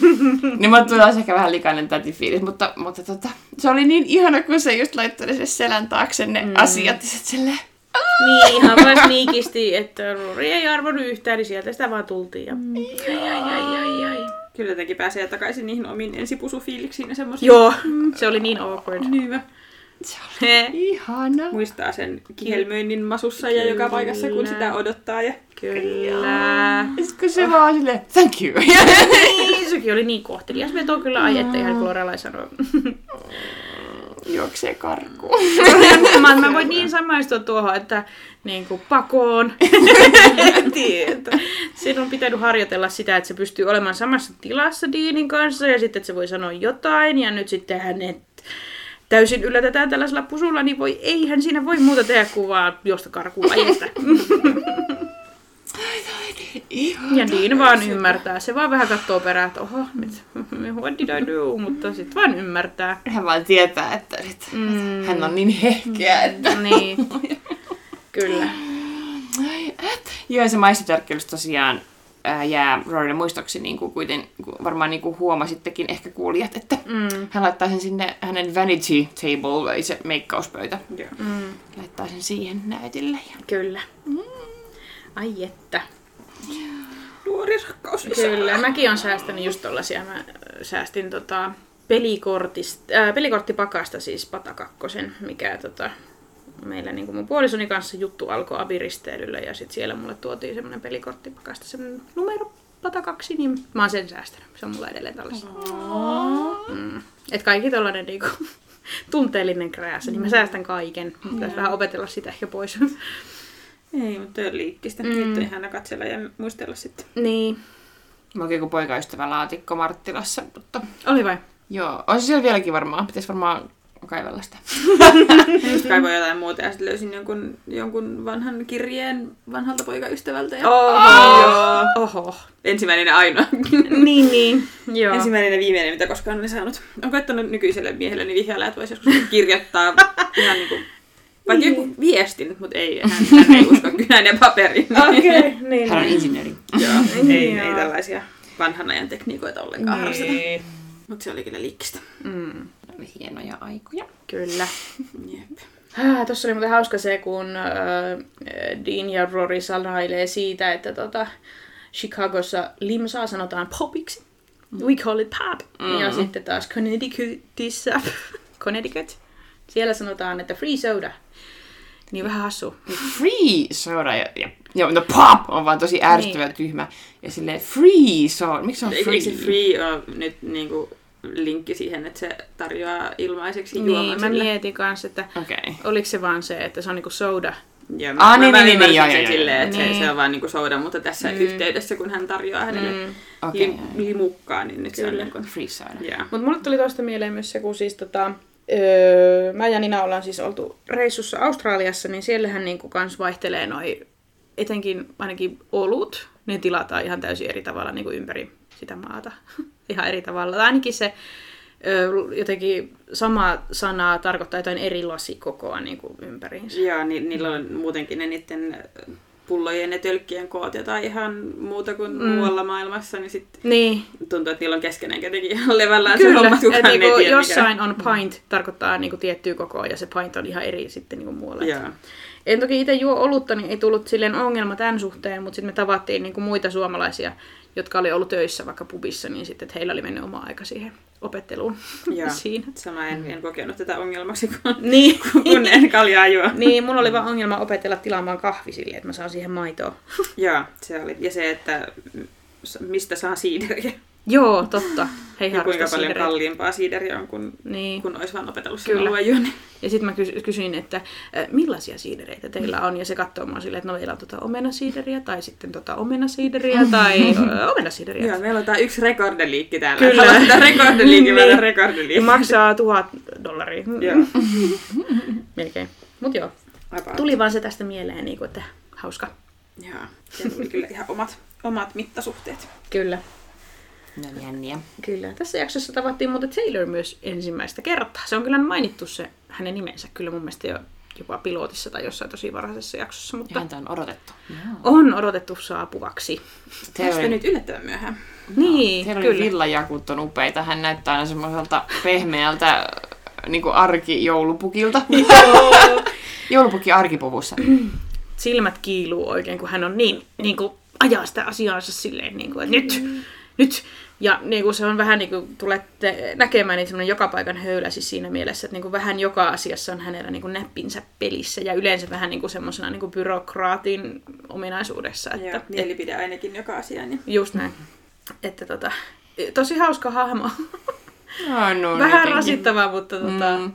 niin mulle tuli taas ehkä vähän likainen täti-fiilis, mutta, mutta tota, se oli niin ihana, kun se just laittoi sen selän taakse ne mm. asiat ja sitten silleen, Niin, ihan vaan sniikisti, että Rory ei arvonnut yhtään, niin sieltä sitä vaan tultiin. Ja... Ai, ai, ai, ai, ai. Kyllä jotenkin pääsee takaisin niihin omiin ensipusufiiliksiin ja semmoisiin. Joo, se oli niin awkward. Niin hyvä. se oli ihana. Muistaa sen kihelmöinnin masussa ja joka paikassa, kun sitä odottaa. Ja... Kyllä. Kun se vaan silleen, thank you. Niin, sekin oli niin kohtelias. Me on kyllä ajette ihan kuin Lorelai sanoi. Juoksee karkuun. mä, mä voin niin samaistua tuohon, että niin kuin pakoon. Tiedät. Siinä on pitänyt harjoitella sitä, että se pystyy olemaan samassa tilassa Deanin kanssa ja sitten, että se voi sanoa jotain ja nyt sitten hänet täysin yllätetään tällaisella pusulla, niin voi, eihän siinä voi muuta tehdä kuin vaan josta karkuun ajesta. Ja Dean vaan ymmärtää. Se vaan vähän katsoo perään, että oho, nyt, what did I do? Mutta sitten vaan ymmärtää. Hän vaan tietää, että, että Mm. hän on niin hehkeä, että... Niin, kyllä. Ai, et. Joo, se maissitärkkelys tosiaan ää, jää Rorylle muistoksi, niin kuin kuiten, varmaan niin kuin huomasittekin ehkä kuulijat, että Mm. hän laittaa sen sinne hänen vanity table, eli se meikkauspöytä, Joo. Mm. laittaa sen siihen näytille. Ja... Kyllä. Ai että. Nuori rakkaus. Kyllä, mäkin on säästänyt just tollasia. Mä äh, säästin tota pelikortista, äh, pelikorttipakasta siis patakakkosen, mikä tota, meillä niin kuin mun puolisoni kanssa juttu alkoi abiristeilyllä ja sitten siellä mulle tuotiin semmoinen pelikorttipakasta semmoinen numero pata kaksi, niin mä oon sen säästänyt. Se on mulla edelleen tällaista. Mm. Et kaikki tollanen niinku tunteellinen kräässä, niin mä säästän kaiken. Pitäisi vähän opetella sitä ehkä pois. Ei, mutta toi on liikkistä. Mm. Nyt on ihana katsella ja muistella sitten. niin. Mulla on joku poikaystävä laatikko Marttilassa, mutta Oli vai? joo, on se siellä vieläkin varmaan. Pitäisi varmaan kaivella sitä. Just kaivoin jotain muuta ja sitten löysin jonkun, jonkun vanhan kirjeen vanhalta poikaystävältä. Ja... Oho. Joo. Oho. Ensimmäinen ja ainoa. niin, niin. Joo. Ensimmäinen ja viimeinen, mitä koskaan olen saanut. Olen koettanut nykyiselle miehelleni vihjailla, että voisi joskus kirjoittaa ihan niinku, vaikka joku viestin, mutta ei, hän, hän ei usko kynän ja paperin. Okei, okay, niin. Hän on insinööri. Joo, ei, ei tällaisia vanhan ajan tekniikoita ollenkaan harrasteta. Niin. Mutta se oli kyllä liikkistä. Mm, oli hienoja aikoja. kyllä. Jep. Ah, Tuossa oli muuten hauska se, kun äh, Dean ja Rory sanailee siitä, että tota, Chicagossa limsaa sanotaan popiksi. We call it pop. Mm. Ja sitten taas Connecticutissa, Connecticut, siellä sanotaan, että free soda. Niin vähän hassu. Free soda ja, ja, ja no pop on vaan tosi ärsyttävä ja tyhmä. Ja silleen free soda. Miksi se on free? eikö se free ole nyt niinku linkki siihen, että se tarjoaa ilmaiseksi juoman Niin, mä mietin kanssa, että. Okay. oliko se vaan se, että se on niinku soda. Ja Ah, mä, niin, mä niin, niin, ymmärsin joo, silleen, että Niin. se, se on vaan niinku soda, mutta tässä Mm. yhteydessä, kun hän tarjoaa hänelle Mm. Okei. lim, limukkaa, niin nyt se on Kyllä. niinku... Free soda. Yeah. Mutta mulle tuli tuosta mieleen myös se, kun siis tota, öö, mä ja Nina ollaan siis oltu reissussa Australiassa, niin siellähän niinku kans vaihtelee noi, etenkin ainakin olut, ne tilataan ihan täysin eri tavalla niinku ympäri sitä maata. ihan eri tavalla. Tai ainakin se ö, jotenkin sama sana tarkoittaa jotain eri lasikokoa niin kuin ympäriinsä. Joo, ni, niillä on muutenkin ne niiden pullojen ja tölkkien koot jotain ihan muuta kuin mm. muualla maailmassa, niin sitten Niin, tuntuu, että niillä on keskenään jotenkin ihan levällään se kyllä. homma, Et kukaan ei niinku tiedä jossain mikä. on pint, tarkoittaa niinku tiettyä kokoa, ja se pint on ihan eri sitten niinku muualla. Joo. En toki itse juo olutta, niin ei tullut silleen ongelma tämän suhteen, mutta sitten me tavattiin niinku muita suomalaisia, jotka oli ollut töissä vaikka pubissa, niin sitten heillä oli mennyt oma aika siihen opetteluun Joo. siinä. Sama en, en kokenut tätä ongelmaksi, kun, Niin. kun en kaljaa juo. niin, mulla oli vaan ongelma opetella tilaamaan kahvi silleen, että mä saan siihen maitoa. Joo, se oli. Ja se, että mistä saa siideriä. Joo, totta. Hei Ja kuinka paljon siidereitä. kalliimpaa siideriä on, kun, Niin. kun olisi vaan opetellut sen Kyllä. alueen. Ja sitten mä kys- kysyin, että äh, millaisia siidereitä teillä on, ja se katsoo mua silleen, että no meillä on tota omenasiideriä, tai sitten tota omenasiideriä, tai ö, omenasiideriä. Joo, meillä on tää yksi rekordeliikki täällä. Kyllä. Haluat sitä rekordeliikki, Niin. meillä on rekordeliikki. Ja maksaa tuhat dollaria. Joo. Melkein. Mut joo. About. Tuli vaan se tästä mieleen, niin kuin, että hauska. Joo, se tuli kyllä ihan omat, omat mittasuhteet. Kyllä. Ne on jänniä. Kyllä. Tässä jaksossa tavattiin muuten Taylor myös ensimmäistä kertaa. Se on kyllä mainittu se hänen nimensä kyllä mun mielestä jo jopa pilotissa tai jossain tosi varhaisessa jaksossa, Ja mutta häntä on odotettu. Joo. on odotettu saapuvaksi. Tästä Taylor- nyt yllättävän myöhään. Niin, Siellä kyllä. villajakut on upeita. Hän näyttää aina semmoiselta pehmeältä niin kuin arkijoulupukilta. Joulupukki arkipuvussa. silmät kiiluu oikein, kun hän on niin, niin kuin ajaa sitä asiaansa silleen, niin kuin, että nyt, nyt. Ja niin kuin se on vähän niin kuin tulette näkemään niin semmoinen joka paikan höylä siis siinä mielessä, että niin kuin vähän joka asiassa on hänellä niin kuin näppinsä pelissä ja yleensä vähän niin kuin semmoisena niin kuin byrokraatin ominaisuudessa. Että, Joo, mielipide ainakin joka asiaan. Niin. just näin. Että tota, tosi hauska hahmo. No, no, vähän jotenkin. rasittava, mutta tota, Mm.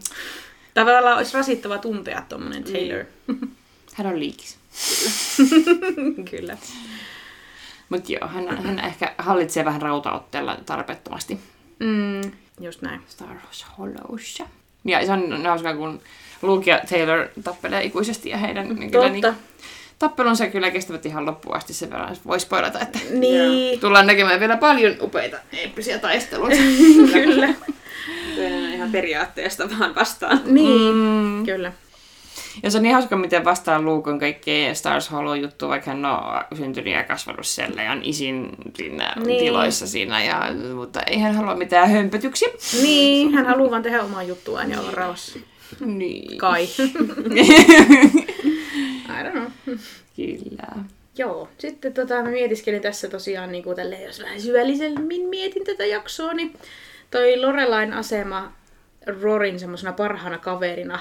tavallaan olisi rasittava tuntea tuommoinen Taylor. Hän on liikis. Kyllä. Mutta joo, hän, hän ehkä hallitsee vähän rautaotteella tarpeettomasti Mm, just näin. Star Wars Hollowssa. Ja se on hauskaa, kun Luke ja Taylor tappelee ikuisesti ja heidän niin kyllä, niin, Totta. tappelunsa kyllä kestävät ihan loppuun asti sen verran. Voi spoilata, että Niin. tullaan näkemään vielä paljon upeita eeppisiä taisteluita. Kyllä. Toinen on ihan periaatteesta vaan vastaan. Niin. Mm. Kyllä. Ja se on niin hauska, miten vastaan Luke on kaikkea Stars Hollow-juttu, vaikka hän on syntynyt ja kasvanut siellä ja on isin siinä Niin. niin. tiloissa siinä, ja, mutta ei hän halua mitään hömpötyksiä. Niin, hän haluaa vaan tehdä omaa juttuaan ja olla rauhassa. Niin. Kai. I don't know. Kyllä. Joo, sitten tota, mä mietiskelin tässä tosiaan, niin kuin tälleen, jos vähän syvällisemmin mietin tätä jaksoa, niin toi Lorelain asema Rorin semmoisena parhaana kaverina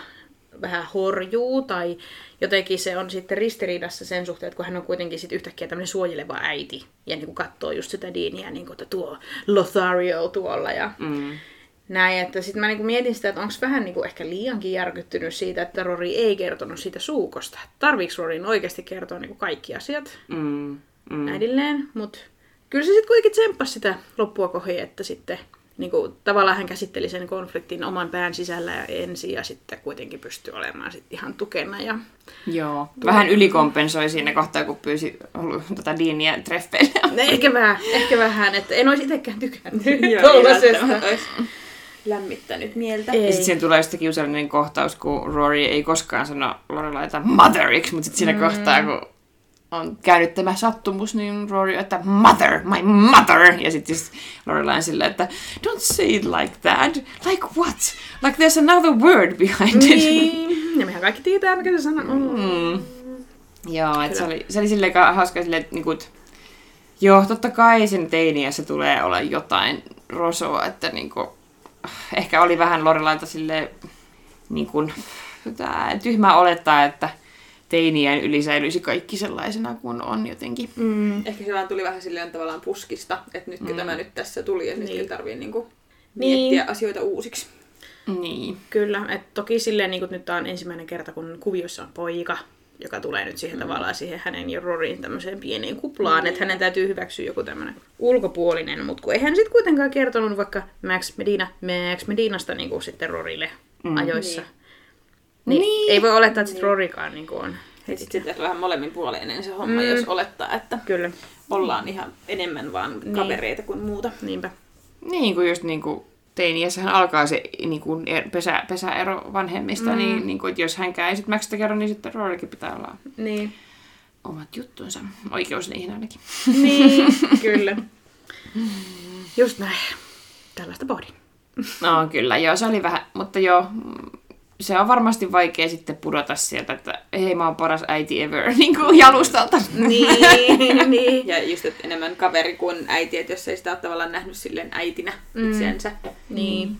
vähän horjuu, tai jotenkin se on sitten ristiriidassa sen suhteen, että kun hän on kuitenkin sitten yhtäkkiä tämmöinen suojeleva äiti, ja niin kuin katsoo just sitä Deania, niin kuin, että tuo Lothario tuolla, ja Mm. näin, että sitten mä niinku mietin sitä, että onko vähän niinku ehkä liiankin järkyttynyt siitä, että Rory ei kertonut siitä suukosta. Tarviiko Rorin oikeasti kertoa niinku kaikki asiat Mm. Mm. äidilleen, mutta kyllä se sitten kuitenkin tsemppasi sitä loppua kohi, että sitten niinku, tavallaan hän käsitteli sen konfliktin oman pään sisällä ja ensin ja sitten kuitenkin pystyi olemaan sit ihan tukena. Ja... Joo. Vähän ylikompensoi siinä kohtaa, kun pyysi tota Deania treffeille. No, ehkä vähän, ehkä vähän, että en olisi itsekään tykännyt olisi lämmittänyt mieltä. Ei. Ja sitten siinä tulee sitten kiusallinen kohtaus, kun Rory ei koskaan sano Lorelaita motheriksi, mutta sitten siinä mm. kohtaa, kun on käynyt tämä sattumus, niin Rory että mother, my mother. Ja sitten just Lorelai silleen, että don't say it like that. Like what? Like there's another word behind it. Niin, ja mehän kaikki tietää, mikä se sana on. Mm. Joo, että se oli, se oli silleen ka- hauska silleen, että niinku, joo, totta kai sen teiniässä tulee olla jotain rosoa, että niinku, ehkä oli vähän Lorelaita silleen, niinku, tää, tyhmää olettaa, että teinien yli säilyisi kaikki sellaisena kuin on jotenkin. Mm. Ehkä se vaan tuli vähän silleen tavallaan puskista, että nytkö Mm. tämä nyt tässä tuli ja nyt Niin. ei tarvii niinku Niin. miettiä asioita uusiksi. Niin. Kyllä, että toki silleen niin nyt tämä on ensimmäinen kerta, kun kuviossa on poika, joka tulee nyt siihen mm. tavallaan siihen hänen ja Rorin tämmöiseen pieneen kuplaan, mm. että hänen täytyy hyväksyä joku tämmöinen ulkopuolinen, mutta kun eihän sitten kuitenkaan kertonut vaikka Max Medina, Max Medinasta niin kuin sitten Rorille mm. ajoissa. Niin. Niin. Niin. niin. Ei voi olettaa, että sitten Rorikaan niin kuin on. Et sit sitten vähän molemmin puoleinen se homma, mm. jos olettaa, että Kyllä, ollaan ihan enemmän vaan Niin. kavereita kuin muuta. niinpä. Niin kuin just niin kuin teiniässähän alkaa se niin kuin, pesä, pesäero vanhemmista, mm. niin, niin kuin, että jos hänkään ei sitten Maxista kerro, niin sitten Rorykin pitää olla Niin. omat juttunsa. Oikeus niihin ainakin. Niin, kyllä. Just näin. Tällaista pohdin. No kyllä, joo, se oli vähän, mutta joo, se on varmasti vaikea sitten pudota sieltä, että hei mä oon paras äiti ever, niin kuin jalustalta. Niin, niin. Ja just, että enemmän kaveri kuin äiti, että jos ei sitä ole tavallaan nähnyt silleen äitinä mm. itseänsä. Niin.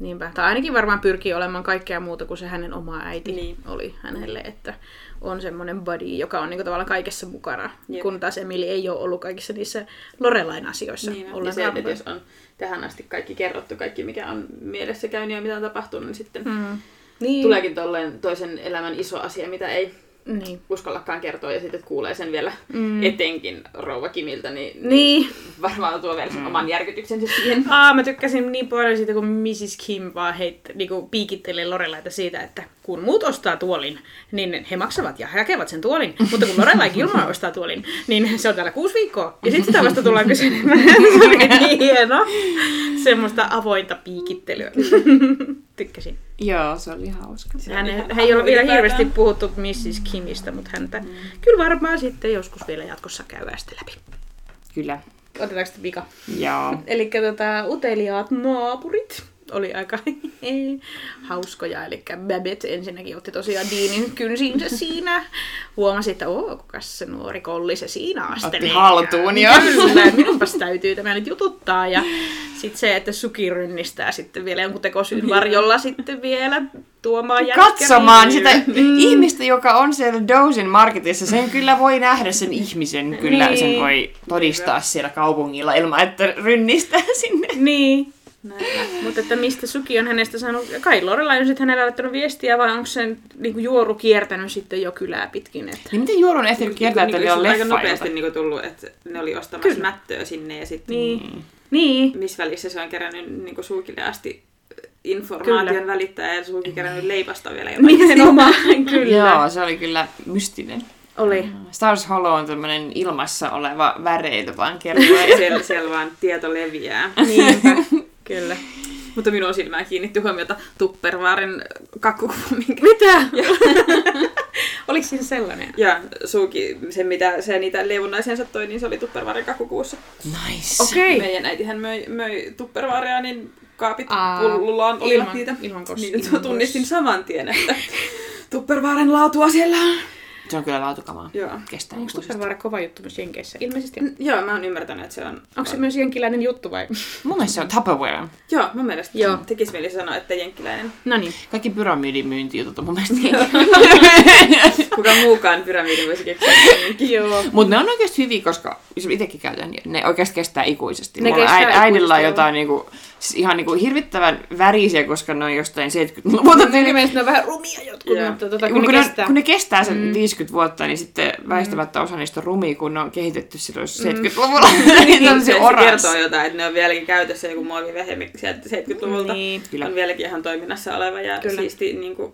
Niinpä. Tai ainakin varmaan pyrkii olemaan kaikkea muuta kuin se hänen oma äiti Niin. oli hänelle, että on semmoinen buddy, joka on niinku tavallaan kaikessa mukana, Jep. kun taas Emily ei ole ollut kaikissa niissä Lorelain asioissa. Niin, ja se, että jos on tähän asti kaikki kerrottu, kaikki mikä on mielessä käynyt ja mitä on tapahtunut, niin sitten mm. Mm. Niin. tuleekin tolleen toisen elämän iso asia, mitä ei Niin. uskallakaan kertoa, ja sitten kuulee sen vielä mm. etenkin rouva Kimiltä, niin, Niin. varmaan tuo vielä sen oman järkytyksensä siihen. Aa, mä tykkäsin niin paljon siitä, kun Mrs. Kim vaan heit, niinku, piikittelee Lorelaita siitä, että kun muut ostaa tuolin, niin he maksavat ja hakevat sen tuolin. Mutta kun Lorelai Gilmore ostaa tuolin, niin se on täällä kuusi viikkoa. Ja sitten sitä vasta tullaan kyselemään. Se oli niin hieno. Semmoista avointa piikittelyä. Tykkäsin. Joo, se oli hauska. Se Hän, ihan hän ei ole vielä hirveästi puhuttu Mrs. Kimistä, mutta häntä mm. kyllä varmaan sitten joskus vielä jatkossa käydään sitten läpi. Kyllä. Otetaanko sitten vika? Joo. Eli tota, uteliaat naapurit oli aika hauskoja. Eli Babette ensinnäkin otti tosiaan Deanin kynsiinsä siinä. Huomasi, että oo, kukas se nuori kolli se siinä astelee. Otti haltuun jo. Kyllä, minunpas täytyy tämä nyt jututtaa. Ja sitten se, että Suki rynnistää sitten vielä jonkun tekosyyn varjolla sitten vielä tuomaan Katsomaan sitä mm. ihmistä, joka on siellä Dozen Marketissa. Sen kyllä voi nähdä sen ihmisen. Kyllä Niin. sen voi todistaa siellä kaupungilla ilman, että rynnistää sinne. Niin, Näin. Mutta että mistä Suki on hänestä saanut, kai Lorelai on sitten hänelle laittanut viestiä, vai onko sen niin kuin juoru kiertänyt sitten jo kylää pitkin? Että... Niin miten Juoru on ehtinyt kiertää, että niin, oli aika leffa nopeasti ilta? niin tullut, että ne oli ostamassa Kyllä. mättöä sinne ja sitten Niin. Niin. missä välissä se on kerännyt niin suukille asti informaation Kyllä. välittää ja suukin kerännyt leipasta vielä jotain. Nimenomaan, kyllä. Joo, se oli kyllä mystinen. Oli. Stars Hollow on tämmöinen ilmassa oleva väreily vaan kertoo. Siellä, siellä vaan tieto leviää. Niinpä, kyllä. Mutta minun silmään kiinnitti huomiota Tupperwaren kakkukuva, minkä Mitä? Oliko siinä sellainen? Ja Suuki, se mitä se niitä leivonnaisiansa toi, niin se oli Tupperwaren kakkukuussa. Nice. Okei. Meidän äitihän möi, möi Tupperwarea, niin kaapit Aa, pullullaan olivat ilman- niitä. ilman kos- niin, ilman tunnistin kos- saman tien, että Tupperwaren laatua siellä on. Se on kyllä laatukamaa. Joo. Kestää Onko. Tupperware kova juttu myös Jenkeissä? Ilmeisesti. Mm, Joo, mä oon ymmärtänyt, että se on... Onko se myös jenkiläinen juttu vai? Mun mielestä se on Tupperware. Joo, mun mielestä Joo. Tekisi mieli sanoa, että jenkkiläinen. No niin. Kaikki pyramidimyyntijutut on mun mielestä. Kuka muukaan pyramidi voisi keksiä. Joo. Mutta ne on oikeasti hyviä, koska jos itsekin käytän, niin ne oikeasti kestää ikuisesti. Ne Mulla kestää äid- äidillä on ikuisesti, jotain niinku, siis ihan niinku hirvittävän värisiä, koska ne on jostain 70-luvulta. Mun mielestä ne on vähän rumia jotkut, Joo. mutta tota, kun, kun, ne ne, kestää. kun ne kestää sen mm. 50 vuotta, niin sitten väistämättä osa niistä on rumia, kun ne on kehitetty silloin 70-luvulla. niin Se, tämmöisiä se oras. kertoo jotain, että ne on vieläkin käytössä joku muovivehe sieltä 70-luvulta. Niin. Kyllä. On vieläkin ihan toiminnassa oleva ja Kyllä. siisti niin kuin,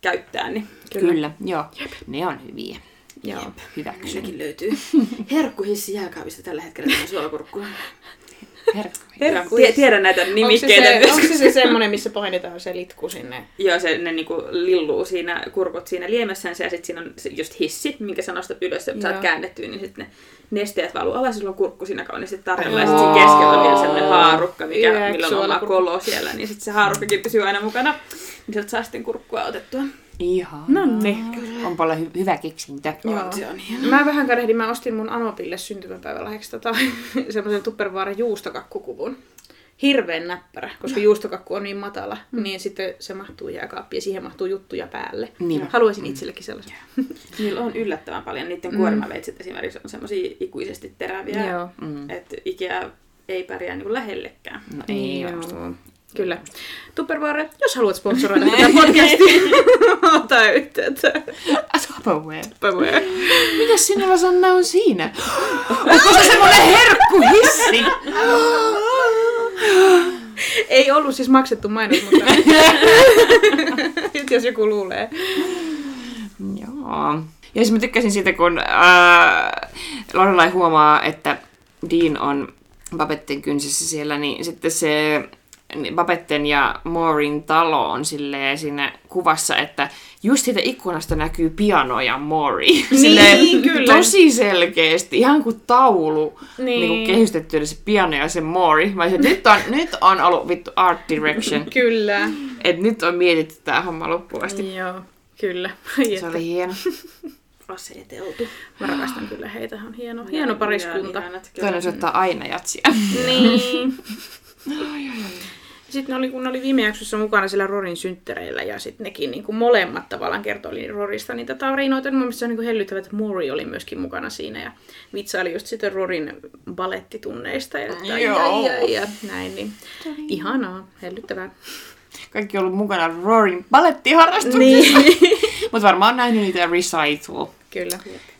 käyttää, niin Kyllä. Kyllä, joo. Ne on hyviä. Joo. Hyväksyn. Sekin löytyy. Herkkuhissi jääkaapista tällä hetkellä tämä suolakurkku. Herkku. Tie- tiedän näitä Onko se, nimikkeitä. se, onko se, se semmoinen, missä painetaan se litku sinne? Joo, se, ne niinku lilluu siinä, kurkut siinä liemessänsä ja sitten siinä on just hissi, minkä sä nostat ylös ja saat Joo. käännettyä, niin sitten ne nesteet valuu alas ja sulla on kurkku siinä kauniisti tarjolla. Ja sitten siinä keskellä on vielä sellainen haarukka, mikä, millä on oma kolo siellä, niin sitten se haarukkakin pysyy aina mukana. Niin sieltä saa sitten kurkkua otettua. Ihan. No niin. On paljon hy- hyvä keksintö. Joo. Se on hieno. Mä vähän kadehdin, mä ostin mun Anopille syntymäpäivälahjaksi tota, semmoisen Tupperware juustokakkukuvun. Hirveän näppärä, koska juustokakku on niin matala, mm. niin sitten se mahtuu jääkaappiin ja siihen mahtuu juttuja päälle. Niin. Haluaisin itsellekin sellaisen. Niillä on yllättävän paljon. Niiden kuormaveitsit esimerkiksi on semmoisia ikuisesti teräviä, Joo. Mm. että Ikea ei pärjää niinku lähellekään. No ei oo. Joo. Kyllä. Tupperware, jos haluat sponsoroida tätä podcastia, ota yhteyttä. Tupperware. Tupperware. Mitäs sinulla Sanna on siinä? Onko se semmonen herkkuhissi? Ei ollut siis maksettu mainos, mutta nyt jos joku luulee. Joo. Ja siis mä tykkäsin siitä, kun äh, Lorelai huomaa, että Dean on Babetten kynsissä siellä, niin sitten se Babetten ja Maureen talo on silleen siinä kuvassa, että just siitä ikkunasta näkyy piano ja Maury. Silleen kyllä. Tosi selkeästi, ihan kuin taulu Niin. niin. Niin kehystetty se piano ja se Maury. Mä olisin, nyt on, nyt on ollut vittu art direction. Kyllä. että nyt on mietitty tää homma loppuun asti. Joo, kyllä. Se oli hieno. Aseteltu. Mä rakastan kyllä heitä, on hieno, hieno pariskunta. Toinen soittaa aina jatsia. Niin. Sitten ne oli, kun ne oli viime jaksossa mukana siellä Rorin synttereillä ja sitten nekin niin kuin molemmat tavallaan kertoi Rorista niitä tarinoita. Mun mielestä se on niin hellyttävää, että Mori oli myöskin mukana siinä ja vitsaili just sitten Rorin balettitunneista ja, ja, ja, Joo. ja, ja näin. Niin. Ihanaa, hellyttävää. Kaikki on ollut mukana Roaring balettiharrastuksessa. Niin. Mutta varmaan on nähnyt niitä recital, Kyllä,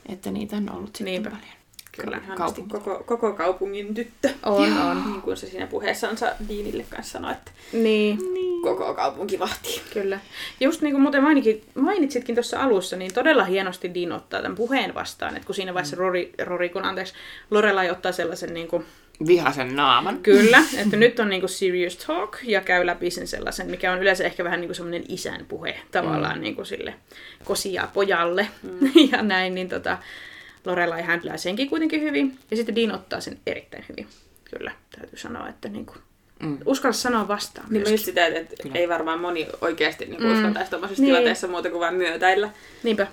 että niitä on ollut sitten Niinpä. paljon. Kyllä. Kaupunki. koko, koko kaupungin tyttö. On, on. Niin kuin se siinä puheessansa Deanille kanssa sanoi, että Niin. koko kaupunki vahtii. Kyllä. Just niin kuin muuten mainikin, mainitsitkin tuossa alussa, niin todella hienosti Dean ottaa tämän puheen vastaan. Että kun siinä vaiheessa Rory, Rory kun anteeksi, Lorelai ottaa sellaisen niin kuin, Vihasen naaman. kyllä, että nyt on niin kuin serious talk ja käy läpi sen sellaisen, mikä on yleensä ehkä vähän niin kuin semmoinen isän puhe tavallaan mm. niin kuin sille kosia pojalle mm. ja näin, niin tota, Lorelai häntlää senkin kuitenkin hyvin ja sitten Dean ottaa sen erittäin hyvin. Kyllä, täytyy sanoa, että niin kuin, Mm. uskalla sanoa vastaan. Niin mä myöskin. just sitä, että Kyllä. ei varmaan moni oikeasti niin Mm. uskaltaisi tuommoisessa Niin. tilanteessa muuta kuin vain myötäillä. Niinpä.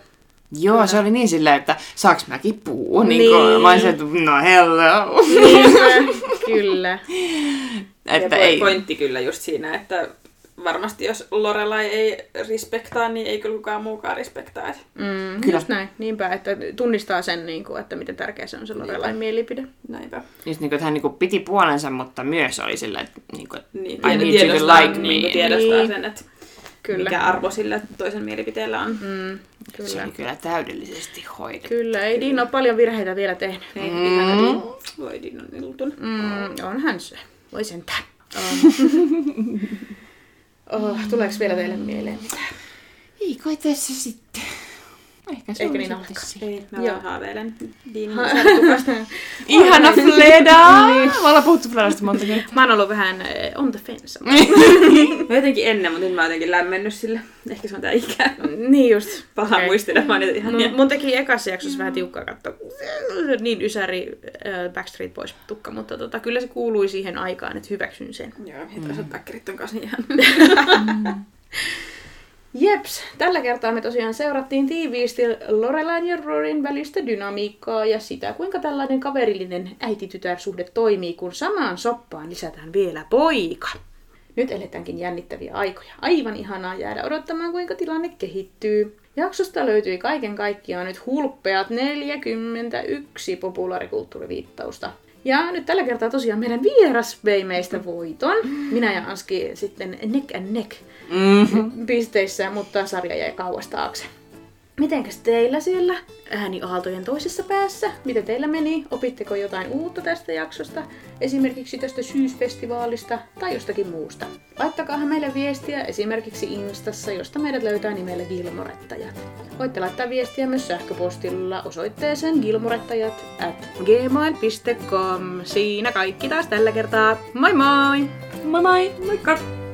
Joo, se oli niin silleen, että saaks mäkin puhua? Niin. Niin. Niin mä olisin, että no hello. Niinpä, kyllä. että ja ei. pointti kyllä just siinä, että varmasti jos Lorelai ei respektaa, niin ei kyllä kukaan muukaan respektaa. Et Mm, Kyllä. Just näin, niinpä, että tunnistaa sen, niin kuin, että miten tärkeä se on se Lorelain mielipide. näinpä. Just niin kuin, että hän niin kuin piti puolensa, mutta myös oli silleen, että, niin kuin, Niin, I need you to like me. niin kuin tiedostaa Niin. sen, että Kyllä. mikä arvo sillä toisen mielipiteellä on. Mm, se kyllä. oli kyllä täydellisesti hoidettu. Kyllä, ei Dean ole paljon virheitä vielä tehnyt. Ei, Mm. ihana Dean. Voi Dean on iltun. Mm, onhan se. Voi sentään. Oh. oh, tuleeko vielä teille mieleen mitään? Ei kai tässä sitten. Ehkä se Eikö niin. Ei, mä Joo. vaan haaveilen Deanin sertukasta. Ihana Fleda! Me ollaan puhuttu Fledasta monta kertaa. Mä oon ollut vähän eh, on the fence. Mä jotenkin ennen, mutta nyt mä oon jotenkin lämmennyt sille. Ehkä se on tää ikä. niin just. Okei. okay. muistelemaan niitä ihan Mun, mun teki ekassa jaksossa vähän tiukkaa katsoa. Niin ysäri äh, Backstreet Boys tukka, mutta tota, kyllä se kuului siihen aikaan, että hyväksyn sen. Joo, ja toisaalta päkkerit on kanssa ihan... Jeps, tällä kertaa me tosiaan seurattiin tiiviisti Lorelain ja Rorin välistä dynamiikkaa ja sitä, kuinka tällainen kaverillinen äiti-tytär-suhde toimii, kun samaan soppaan lisätään vielä poika. Nyt eletäänkin jännittäviä aikoja. Aivan ihanaa jäädä odottamaan, kuinka tilanne kehittyy. Jaksosta löytyi kaiken kaikkiaan nyt hulppeat 41 populaarikulttuuriviittausta. Ja nyt tällä kertaa tosiaan meidän vieras vei meistä voiton. Minä ja Anski sitten neck and neck Mm-hmm. pisteissä, mutta sarja jäi kauas taakse. Mitenkäs teillä siellä ääniaaltojen toisessa päässä? Miten teillä meni? Opitteko jotain uutta tästä jaksosta? Esimerkiksi tästä syysfestivaalista tai jostakin muusta? Laittakaa meille viestiä esimerkiksi Instassa, josta meidät löytää nimellä Gilmorettajat. Voitte laittaa viestiä myös sähköpostilla osoitteeseen gilmorettajat at gmail.com. Siinä kaikki taas tällä kertaa. Moi moi! Moi moi! Moikka!